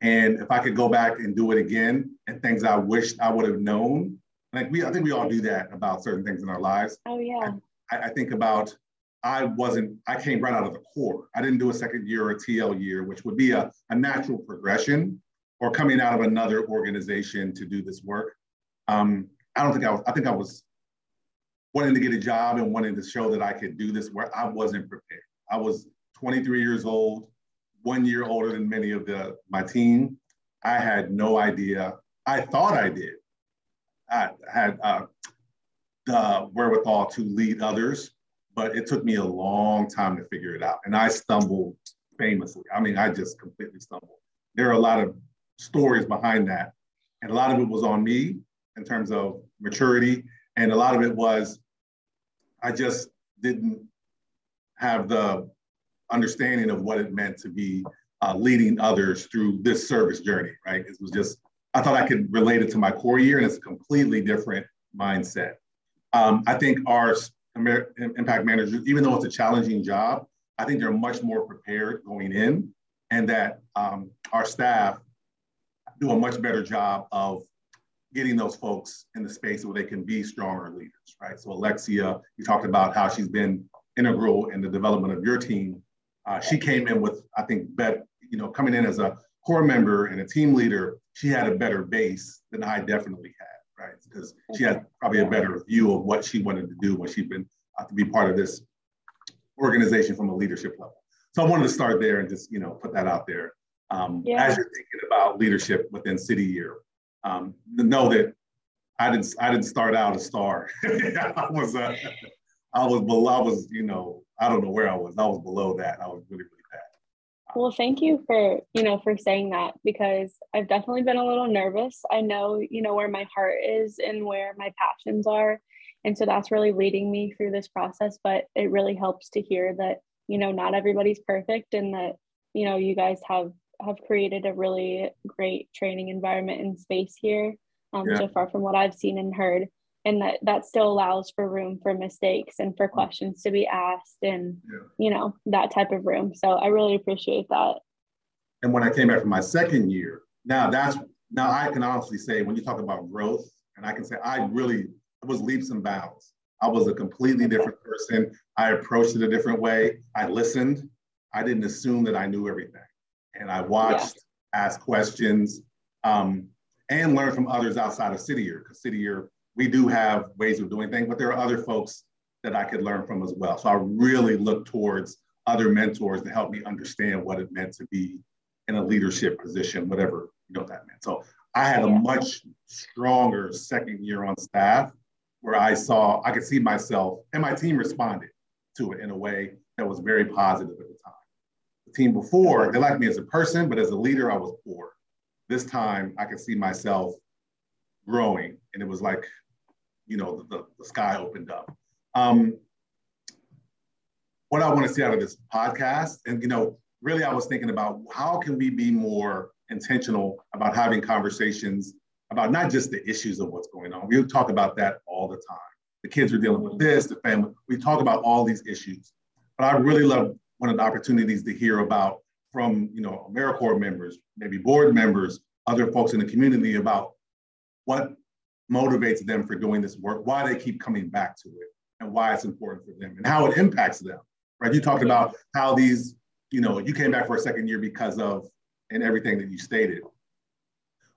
And if I could go back and do it again and things I wished I would have known, like we, I think we all do that about certain things in our lives. Oh yeah. I, I think about I wasn't, I came right out of the core. I didn't do a second year or a TL year, which would be a, a natural progression or coming out of another organization to do this work. Um, I don't think I was, I think I was wanting to get a job and wanting to show that I could do this work. I wasn't prepared. I was 23 years old, one year older than many of the my team. I had no idea. I thought I did. I had uh, the wherewithal to lead others, but it took me a long time to figure it out. And I stumbled famously. I mean, I just completely stumbled. There are a lot of stories behind that. And a lot of it was on me in terms of maturity. And a lot of it was I just didn't have the understanding of what it meant to be uh, leading others through this service journey, right? It was just, I thought I could relate it to my corps year, and it's a completely different mindset. Um, I think our impact managers, even though it's a challenging job, I think they're much more prepared going in, and that um, our staff do a much better job of getting those folks in the space where they can be stronger leaders, right? So Alexia, you talked about how she's been integral in the development of your team. Uh, she came in with, I think, bet, you know, coming in as a corps member and a team leader, she had a better base than I definitely had, right? Because she had probably a better view of what she wanted to do when she'd been uh, to be part of this organization from a leadership level. So I wanted to start there and just, you know, put that out there. Um, yeah. As you're thinking about leadership within City Year, um, know that I didn't, I didn't start out a star. *laughs* I was, uh, I was below, I was, you know, I don't know where I was. I was below that. I was really, really. Well, thank you for, you know, for saying that because I've definitely been a little nervous. I know, you know, where my heart is and where my passions are. And so that's really leading me through this process. But it really helps to hear that, you know, not everybody's perfect and that, you know, you guys have have created a really great training environment and space here um, yeah. so far from what I've seen and heard and that that still allows for room for mistakes and for questions to be asked and yeah. you know that type of room. So i really appreciate that. And when i came back from my second year now that's now i can honestly say when you talk about growth and i can say i really it was leaps and bounds. I was a completely different person. I approached it a different way. I listened. I didn't assume that i knew everything. And i watched yeah. ask questions um, and learned from others outside of city year because city year we do have ways of doing things, but there are other folks that I could learn from as well. So I really look towards other mentors to help me understand what it meant to be in a leadership position, whatever you know that meant. So I had a much stronger second year on staff where I saw I could see myself and my team responded to it in a way that was very positive at the time. The team before, they liked me as a person, but as a leader, I was poor. This time I could see myself growing and it was like you know, the, the sky opened up. Um, what I want to see out of this podcast, and you know, really, I was thinking about how can we be more intentional about having conversations about not just the issues of what's going on. We talk about that all the time. The kids are dealing with this, the family. We talk about all these issues, but I really love one of the opportunities to hear about from you know AmeriCorps members, maybe board members, other folks in the community about what motivates them for doing this work, why they keep coming back to it, and why it's important for them, and how it impacts them. Right? You talked about how these, you know, you came back for a second year because of and everything that you stated.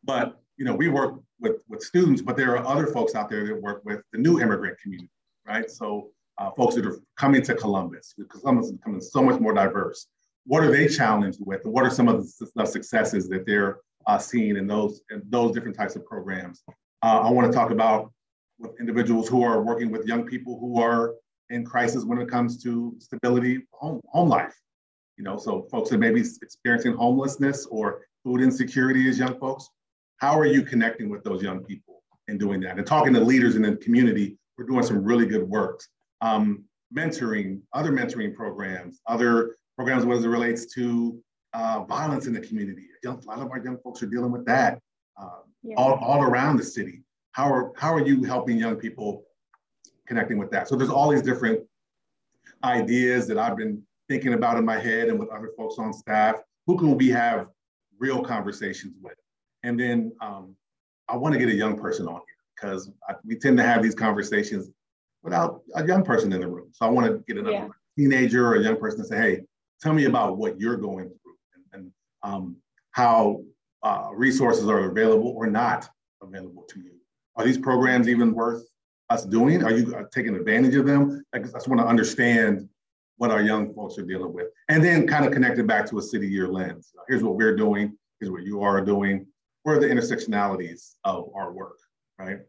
But you know, we work with with students, but there are other folks out there that work with the new immigrant community, right? So uh, folks that are coming to Columbus, because Columbus is becoming so much more diverse. What are they challenged with, what are some of the, the successes that they're uh, seeing in those in those different types of programs uh, I want to talk about with individuals who are working with young people who are in crisis when it comes to stability home, home life. You know, so folks that may be experiencing homelessness or food insecurity as young folks, how are you connecting with those young people and doing that? And talking to leaders in the community, we're doing some really good work. Um, mentoring, other mentoring programs, other programs as it relates to uh, violence in the community. A lot of our young folks are dealing with that yeah. all, all around the city. How are, how are you helping young people connecting with that? So there's all these different ideas that I've been thinking about in my head and with other folks on staff. Who can we have real conversations with? And then um, I want to get a young person on here because we tend to have these conversations without a young person in the room. So I want to get another yeah. teenager or a young person to say, hey, tell me about what you're going through and, and um, how uh, resources are available or not available to you. Are these programs even worth us doing? Are you uh, taking advantage of them? I just want to understand what our young folks are dealing with. And then kind of connect it back to a city year lens. Here's what we're doing, here's what you are doing. Where are the intersectionalities of our work, right?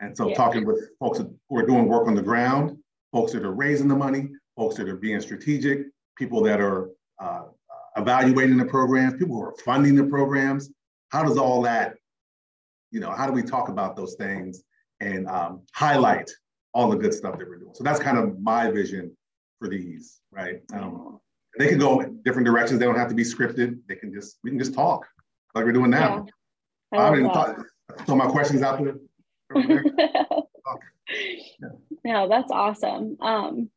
And so yeah. talking with folks who are doing work on the ground folks that are raising the money, folks that are being strategic, people that are uh, evaluating the programs, people who are funding the programs. How does all that, you know, how do we talk about those things and um, highlight all the good stuff that we're doing? So that's kind of my vision for these, right? Um, they can go different directions. They don't have to be scripted. They can just, we can just talk like we're doing now. Yeah, I, I didn't thought, throw my questions out there. yeah. *laughs* No, that's awesome. Um,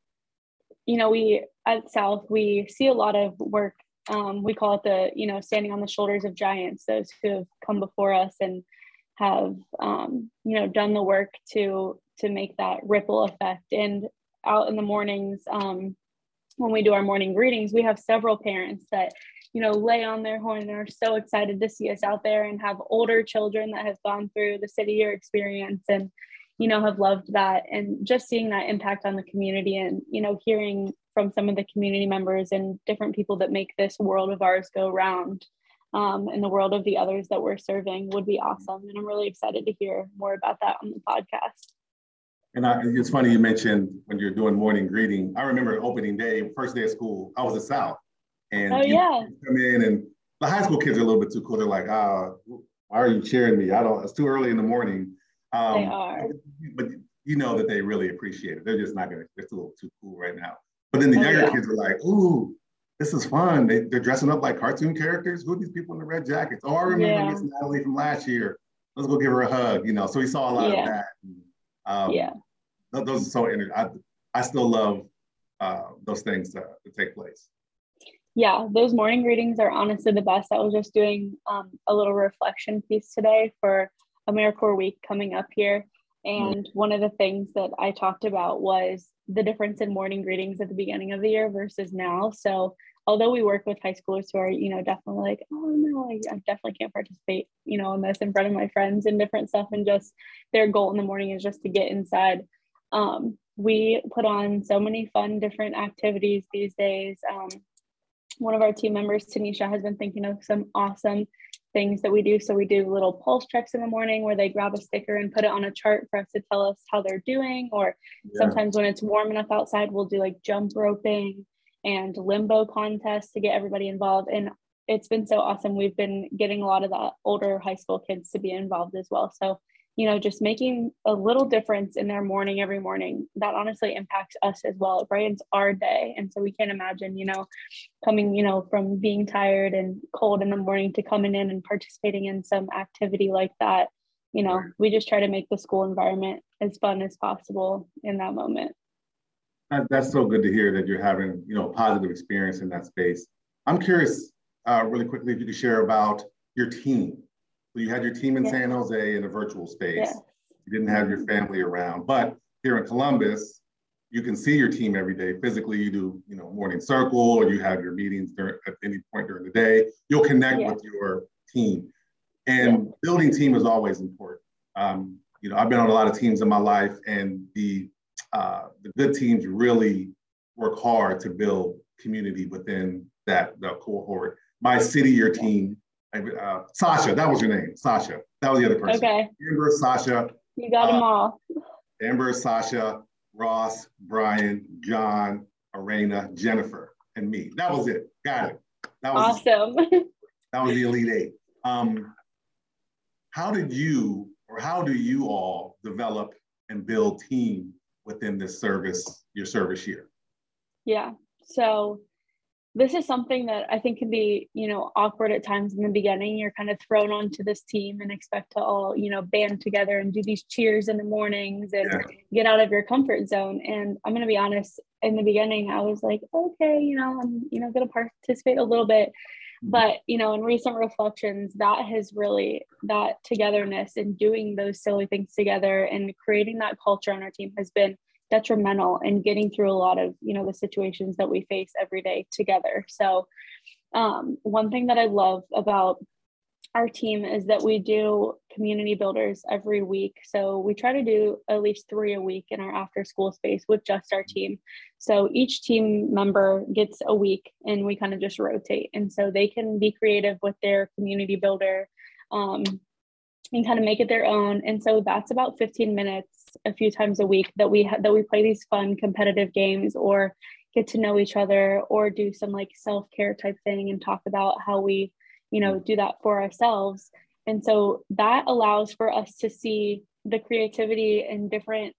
you know, we at South, we see a lot of work. Um, we call it the, you know, standing on the shoulders of giants, those who have come before us and have, um, you know, done the work to to make that ripple effect. And out in the mornings, um, when we do our morning greetings, we have several parents that, you know, lay on their horn and are so excited to see us out there and have older children that have gone through the city year experience and, you know, have loved that. And just seeing that impact on the community and, you know, hearing from some of the community members and different people that make this world of ours go round um, and the world of the others that we're serving would be awesome. And I'm really excited to hear more about that on the podcast. And I, it's funny you mentioned when you're doing morning greeting. I remember opening day, first day of school. I was at South, and oh yeah, come in and the high school kids are a little bit too cool. They're like, ah, why are you cheering me? I don't. It's too early in the morning. Um, they are. But you know that they really appreciate it. They're just not gonna. They're still too cool right now. But then the oh, younger yeah. kids are like, ooh, this is fun. They, they're dressing up like cartoon characters. Who are these people in the red jackets? Oh, I remember yeah. Miss Natalie from last year. Let's go give her a hug. You know, so we saw a lot yeah. of that. Um, yeah those are so. I, I still love uh, those things to, to, take place. Yeah, those morning greetings are honestly the best. I was just doing um, a little reflection piece today for AmeriCorps Week coming up here. And mm-hmm. one of the things that I talked about was the difference in morning greetings at the beginning of the year versus now. So although we work with high schoolers who are, you know, definitely like, oh no, I, I, definitely can't participate, you know, in this in front of my friends and different stuff, and just their goal in the morning is just to get inside um, we put on so many fun different activities these days. Um, one of our team members, Tanisha, has been thinking of some awesome things that we do. So we do little pulse checks in the morning where they grab a sticker and put it on a chart for us to tell us how they're doing. Or yeah. sometimes when it's warm enough outside, we'll do like jump roping and limbo contests to get everybody involved. And it's been so awesome. We've been getting a lot of the older high school kids to be involved as well. So you know, just making a little difference in their morning every morning, that honestly impacts us as well. It brightens our day. And so we can't imagine, you know, coming, you know, from being tired and cold in the morning to coming in and participating in some activity like that. You know, we just try to make the school environment as fun as possible in that moment. That's so good to hear that you're having, you know, positive experience in that space. I'm curious, uh, really quickly, if you could share about your team you had your team in yeah. San Jose in a virtual space. Yeah. You didn't have your family around. But here in Columbus, you can see your team every day. Physically, you do, you know, morning circle or you have your meetings during, at any point during the day. You'll connect yeah. with your team. And building team is always important. Um, you know, I've been on a lot of teams in my life, and the uh, the good teams really work hard to build community within that, that cohort. My city year team uh, Sasha, that was your name, Sasha. That was the other person. Okay. Amber, Sasha. You got uh, them all. Amber, Sasha, Ross, Brian, John, Arena, Jennifer, and me. That was it. Got it. That was awesome. *laughs* that was the Elite Eight. Um, how did you, or how do you all develop and build team within this service, your service year? Yeah. So this is something that I think can be, you know, awkward at times in the beginning. You're kind of thrown onto this team and expect to all, you know, band together and do these cheers in the mornings and yeah. get out of your comfort zone. And I'm going to be honest, in the beginning, I was like, okay, you know, I'm, you know, going to participate a little bit. Mm-hmm. But, you know, in recent reflections, that has really, that togetherness and doing those silly things together and creating that culture on our team has been detrimental in getting through a lot of you know the situations that we face every day together. So um, one thing that i love about our team is that we do community builders every week. So we try to do at least three a week in our after school space with just our team. So each team member gets a week and we kind of just rotate. And so they can be creative with their community builder um, and kind of make it their own. And so that's about 15 minutes a few times a week that we ha- that we play these fun competitive games or get to know each other or do some like self-care type thing and talk about how we you know do that for ourselves. And so that allows for us to see the creativity and different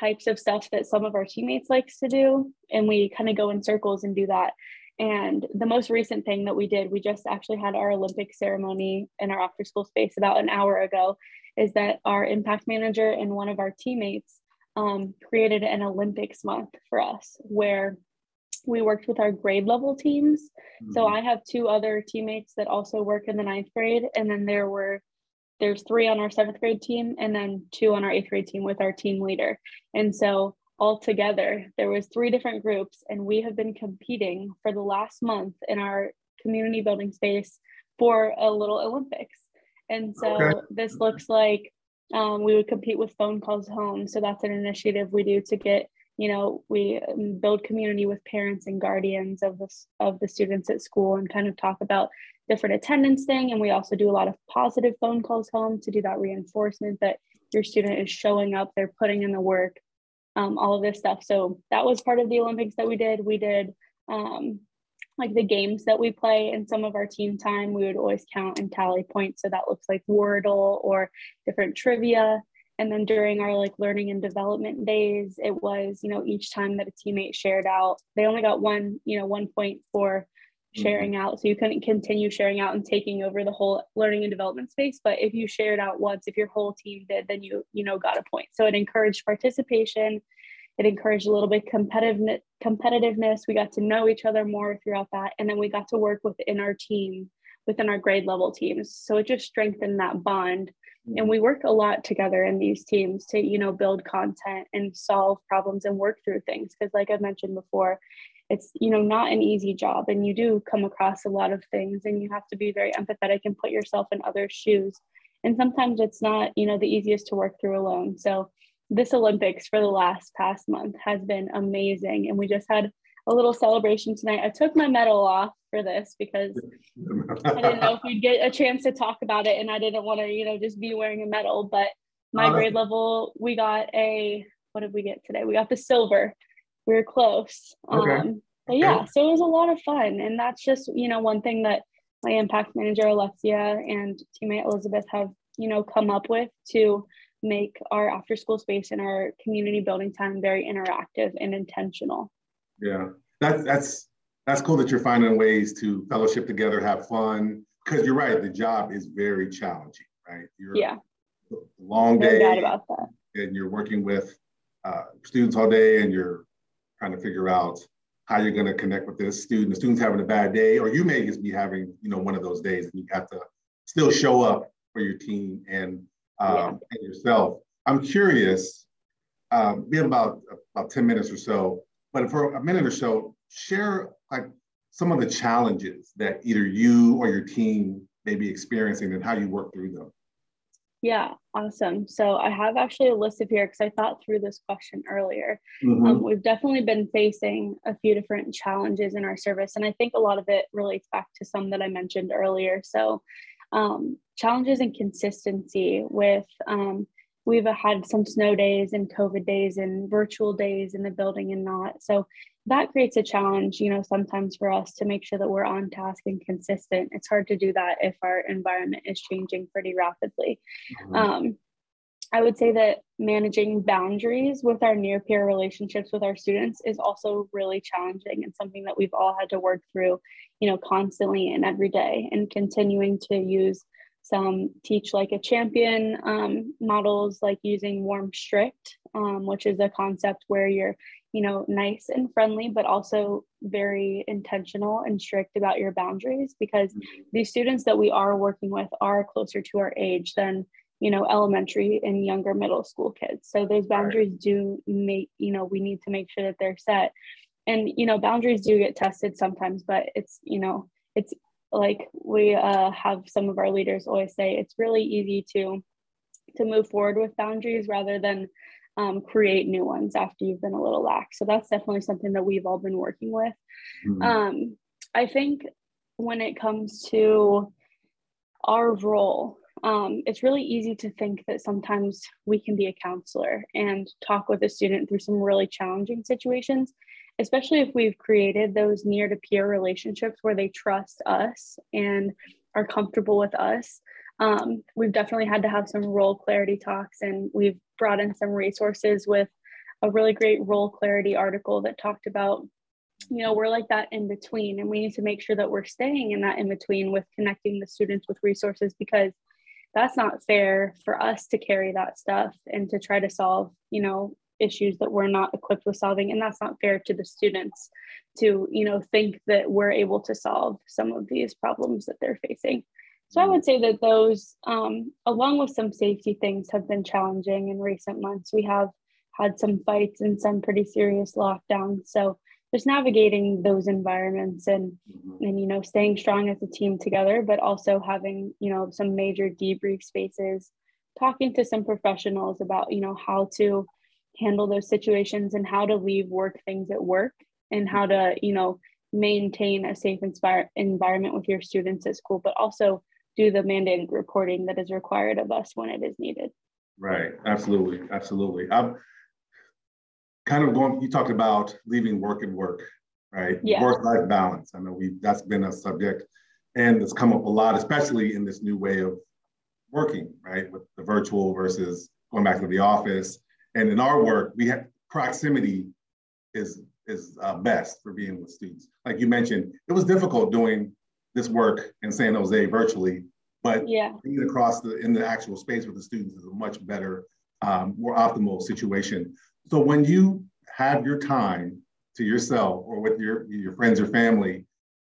types of stuff that some of our teammates likes to do and we kind of go in circles and do that. And the most recent thing that we did we just actually had our olympic ceremony in our after school space about an hour ago is that our impact manager and one of our teammates um, created an olympics month for us where we worked with our grade level teams. Mm-hmm. So I have two other teammates that also work in the ninth grade, and then there were there's three on our seventh grade team, and then two on our eighth grade team with our team leader. And so all together, there was three different groups, and we have been competing for the last month in our community building space for a little Olympics. And so okay. this looks like um, we would compete with phone calls home. So that's an initiative we do to get you know we um, build community with parents and guardians of the, of the students at school and kind of talk about different attendance thing and we also do a lot of positive phone calls home to do that reinforcement that your student is showing up they're putting in the work um, all of this stuff so that was part of the olympics that we did we did um, like the games that we play in some of our team time we would always count and tally points so that looks like wordle or different trivia and then during our like learning and development days it was you know each time that a teammate shared out they only got one you know one point for mm-hmm. sharing mm-hmm. out so you couldn't continue sharing out and taking over the whole learning and development space but if you shared out once if your whole team did then you you know got a point so it encouraged participation it encouraged a little bit competitiveness competitiveness. We got to know each other more throughout that and then we got to work within our team within our grade level teams. So it just strengthened that bond. And mm. we work a lot together in these teams to you know build content and solve problems and work through things. Because like i mentioned before it's you know not an easy job and you do come across a lot of things and you have to be very empathetic and put yourself in other shoes. And sometimes it's not you know the easiest to work through alone. So this olympics for the last past month has been amazing and we just had a little celebration tonight. I took my medal off for this because I didn't know if we'd get a chance to talk about it and I didn't want to, you know, just be wearing a medal. But my uh, grade level, we got a what did we get today? We got the silver. We were close. Okay. Um, but yeah, okay. so it was a lot of fun. And that's just, you know, one thing that my impact manager Alexia and teammate Elizabeth have, you know, come up with to make our after school space and our community building time very interactive and intentional. Yeah, that's that's that's cool that you're finding ways to fellowship together, have fun. Because you're right, the job is very challenging, right? You're yeah, long day. No doubt about that. And you're working with uh, students all day, and you're trying to figure out how you're going to connect with this student. The student's having a bad day, or you may just be having, you know, one of those days, and you have to still show up for your team and um, yeah. and yourself. I'm curious. We have about about 10 minutes or so but for a minute or so, share like some of the challenges that either you or your team may be experiencing and how you work through them. Yeah, awesome. So I have actually a list of here because I thought through this question earlier. Mm-hmm. Um, we've definitely been facing a few different challenges in our service, and I think a lot of it relates back to some that I mentioned earlier. So um, challenges and consistency with um, we've had some snow days and COVID days and virtual days in the building and not. So that creates a challenge, you know, sometimes for us to make sure that we're on task and consistent. It's hard to do that if our environment is changing pretty rapidly. Mm-hmm. Um, I would say that managing boundaries with our near peer relationships with our students is also really challenging and something that we've all had to work through, you know, constantly and every day and continuing to use some teach like a champion um, models like using warm strict um, which is a concept where you're you know nice and friendly but also very intentional and strict about your boundaries because mm-hmm. these students that we are working with are closer to our age than you know elementary and younger middle school kids so those boundaries right. do make you know we need to make sure that they're set and you know boundaries do get tested sometimes but it's you know it's like we uh, have some of our leaders always say it's really easy to to move forward with boundaries rather than um, create new ones after you've been a little lax. So that's definitely something that we've all been working with. Mm-hmm. um, i think when it comes to our role um, it's really easy to think that sometimes we can be a counselor and talk with a student through some really challenging situations, especially if we've created those near to peer relationships where they trust us and are comfortable with us. Um, we've definitely had to have some role clarity talks, and we've brought in some resources with a really great role clarity article that talked about you know we're like that in between and we need to make sure that we're staying in that in between with connecting the students with resources because that's not fair for us to carry that stuff and to try to solve you know issues that we're not equipped with solving and that's not fair to the students to you know think that we're able to solve some of these problems that they're facing. So i would say that those um, along with some safety things have been challenging in recent months. We have had some fights and some pretty serious lockdowns. So just navigating those environments and mm-hmm. and you know staying strong as a team together but also having you know some major debrief spaces talking to some professionals about you know how to handle those situations and how to leave work things at work and how to you know maintain a safe inspire environment with your students at school but also do the mandated reporting that is required of us when it is needed right absolutely absolutely I'm, kind of going, you talked about leaving work and work, right? Yeah. Work-life balance. I know we that's been a subject and it's come up a lot, especially in this new way of working, right? With the virtual versus going back to the office. And in our work, we have proximity is is uh, best for being with students. Like you mentioned, it was difficult doing this work in San Jose virtually, but yeah. being across the in the actual space with the students is a much better, um, more optimal situation. So when you have your time to yourself or with your, your friends or family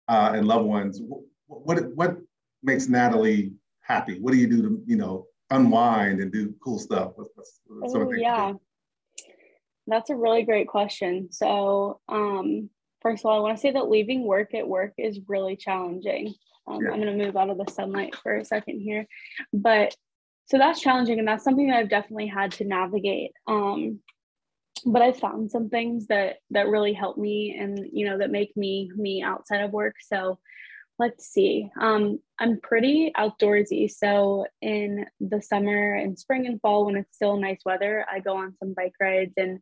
uh, and loved ones, what, what makes Natalie happy? What do you do to, you know, unwind and do cool stuff? With, with oh, yeah. That's a really great question. So, um, first of all, I want to say that leaving work at work is really challenging. Um, yeah. I'm going to move out of the sunlight for a second here. But so that's challenging. And that's something that I've definitely had to navigate. Um, but I found some things that that really help me and you know that make me me outside of work. So let's see. Um, I'm pretty outdoorsy. So in the summer and spring and fall, when it's still nice weather, I go on some bike rides. And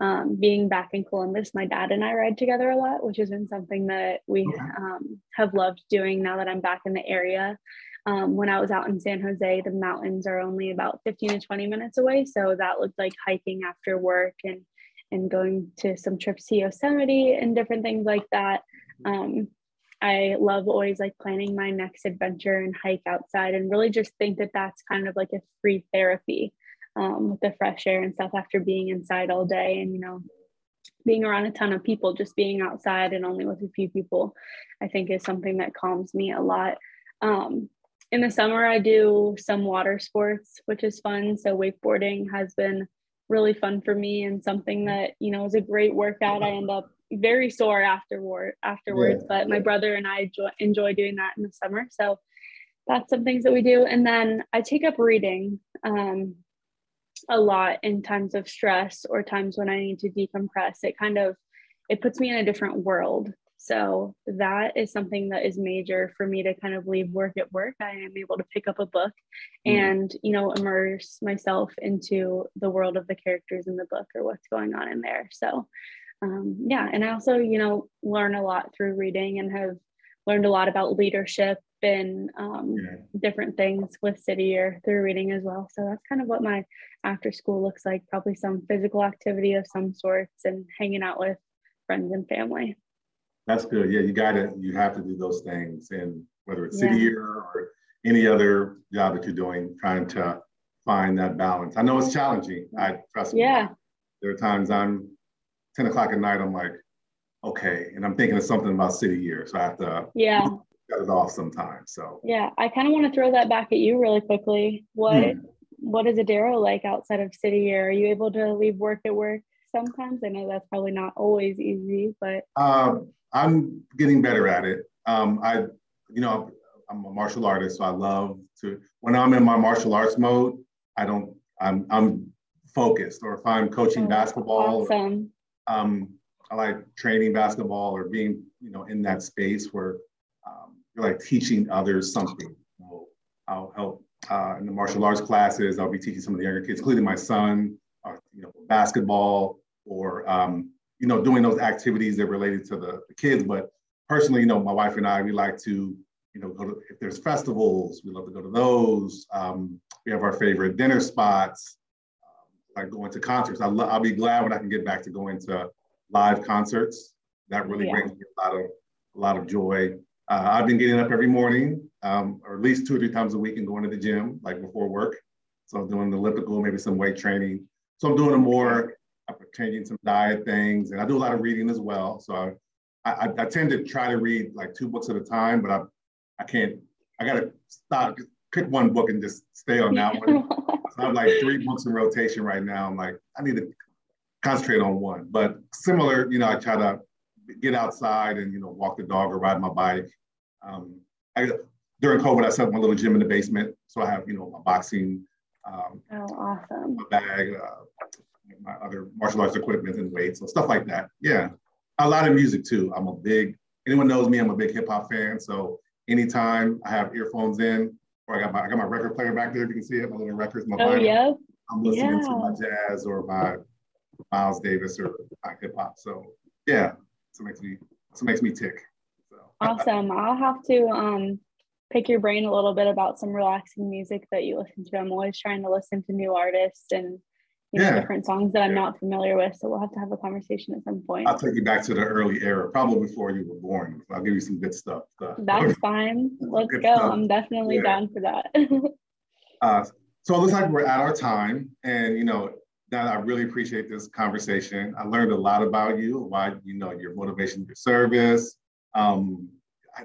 um, being back in Columbus, my dad and I ride together a lot, which has been something that we um, have loved doing now that I'm back in the area. Um, when I was out in San Jose, the mountains are only about 15 to 20 minutes away. So that looked like hiking after work and and going to some trips to Yosemite and different things like that. Um, I love always like planning my next adventure and hike outside and really just think that that's kind of like a free therapy um, with the fresh air and stuff after being inside all day and you know being around a ton of people just being outside and only with a few people i think is something that calms me a lot um, in the summer, I do some water sports, which is fun. So wakeboarding has been really fun for me and something that you know is a great workout. I end up very sore afterward afterwards, yeah. but my brother and I enjoy, enjoy doing that in the summer. So that's some things that we do. And then I take up reading um, a lot in times of stress or times when I need to decompress. It kind of it puts me in a different world so that is something that is major for me to kind of leave work at work. I am able to pick up a book mm. and, you know, immerse myself into the world of the characters in the book or what's going on in there. So, um, yeah. And I also, you know, learn a lot through reading and have learned a lot about leadership and um, yeah. different things with City Year through reading as well. So that's kind of what my after school looks like probably some physical activity of some sorts and hanging out with friends and family. That's good. Yeah, you got to, you have to do those things. And whether it's city yeah. year or any other job that you're doing, trying to find that balance. I know it's challenging. I trust yeah. me. There are times I'm 10 o'clock at night, I'm like, okay. And I'm thinking of something about city year. So I have to yeah cut it off sometimes. So yeah, I kind of want to throw that back at you really quickly. What hmm. what is Adero like outside of city year? Are you able to leave work at work sometimes? I know that's probably not always easy, but um, I'm getting better at it. Um, I, you know, I'm a martial artist, so I love to. When I'm in my martial arts mode, I don't. I'm I'm focused. Or if I'm coaching oh, basketball, awesome. Um, I like training basketball or being, you know, in that space where um, you're like teaching others something. I'll help uh, in the martial arts classes. I'll be teaching some of the younger kids, including my son, uh, you know, basketball or, um, you know, doing those activities that related to the, the kids. But personally, you know, my wife and I, we like to, you know, go to, if there's festivals, we love to go to those. Um, we have our favorite dinner spots, like going to concerts. I will be glad when I can get back to going to live concerts. That really yeah. brings me a lot of, a lot of joy. Uh, I've been getting up every morning, um, or at least two or three times a week and going to the gym, like before work. So I'm doing the elliptical, maybe some weight training. So I'm doing a more, I'm changing some diet things, and I do a lot of reading as well. So I, I, I tend to try to read like two books at a time, but I, I can't. I gotta stop, pick one book and just stay on that *laughs* one. So I have like three books in rotation right now. I'm like, I need to concentrate on one. But similar, you know, I try to get outside and you know walk the dog or ride my bike. Um, I, during COVID, I set up my little gym in the basement, so I have you know my boxing, um, oh, awesome, my bag, uh, my other martial arts equipment and weights, so stuff like that. Yeah, a lot of music too. I'm a big anyone knows me. I'm a big hip hop fan, so anytime I have earphones in, I got my I got my record player back there. If you can see it, my little records, my oh vinyl, yeah, I'm listening yeah. to my jazz or my Miles Davis or my hip hop. So yeah, so it makes me so makes me tick. So. Awesome. I'll have to um pick your brain a little bit about some relaxing music that you listen to. I'm always trying to listen to new artists and you know, yeah. different songs that I'm not familiar with. So we'll have to have a conversation at some point. I'll take you back to the early era, probably before you were born. I'll give you some good stuff. So. That's *laughs* fine. Let's go. Stuff. I'm definitely yeah. down for that. *laughs* uh, so it looks like we're at our time. And, you know, that I really appreciate this conversation. I learned a lot about you, why, you know, your motivation, your service. Um, I,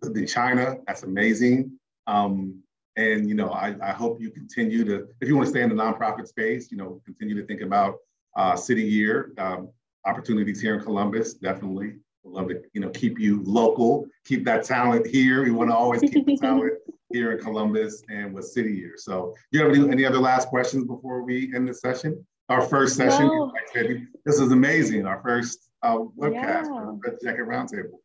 the China, that's amazing. Um, and, you know, I, I hope you continue to, if you want to stay in the nonprofit space, you know, continue to think about uh, City Year, um, opportunities here in Columbus, definitely. We'd love to, you know, keep you local, keep that talent here. We want to always keep the talent *laughs* here in Columbus and with City Year. So do you have any, any other last questions before we end this session? Our first session, no. this is amazing. Our first uh, webcast yeah. for Red Jacket Roundtable.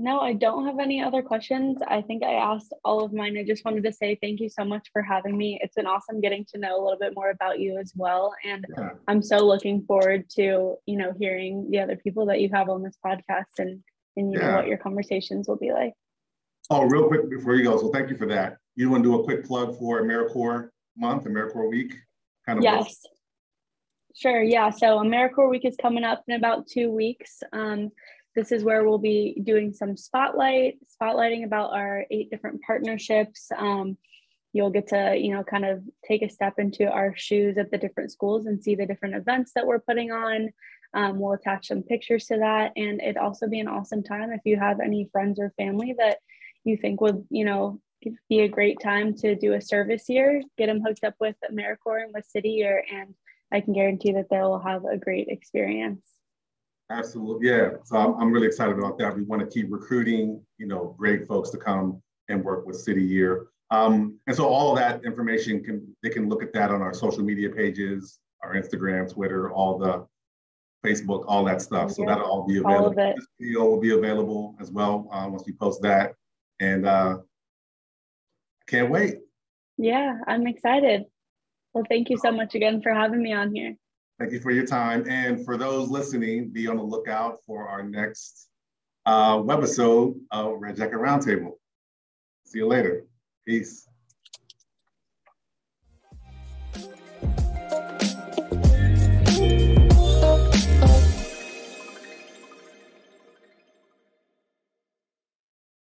No, I don't have any other questions. I think I asked all of mine. I just wanted to say thank you so much for having me. It's been awesome getting to know a little bit more about you as well. And yeah. I'm so looking forward to, you know, hearing the other people that you have on this podcast and and you yeah. know what your conversations will be like. Oh, real quick before you go. So thank you for that. You want to do a quick plug for AmeriCorps month, AmeriCorps week? Kind of yes. Sure. Yeah. So AmeriCorps week is coming up in about two weeks. Um, this is where we'll be doing some spotlight, spotlighting about our eight different partnerships. Um, you'll get to, you know, kind of take a step into our shoes at the different schools and see the different events that we're putting on. Um, we'll attach some pictures to that. And it'd also be an awesome time if you have any friends or family that you think would, you know, be a great time to do a service here, get them hooked up with AmeriCorps and with City Year, and I can guarantee that they'll have a great experience. Absolutely, yeah. So I'm, I'm really excited about that. We want to keep recruiting, you know, great folks to come and work with City Year. Um, and so all of that information can they can look at that on our social media pages, our Instagram, Twitter, all the Facebook, all that stuff. So yeah, that'll all be available. All this video will be available as well uh, once we post that. And uh, can't wait. Yeah, I'm excited. Well, thank you so much again for having me on here. Thank you for your time. And for those listening, be on the lookout for our next uh, webisode of Red Jacket Roundtable. See you later. Peace.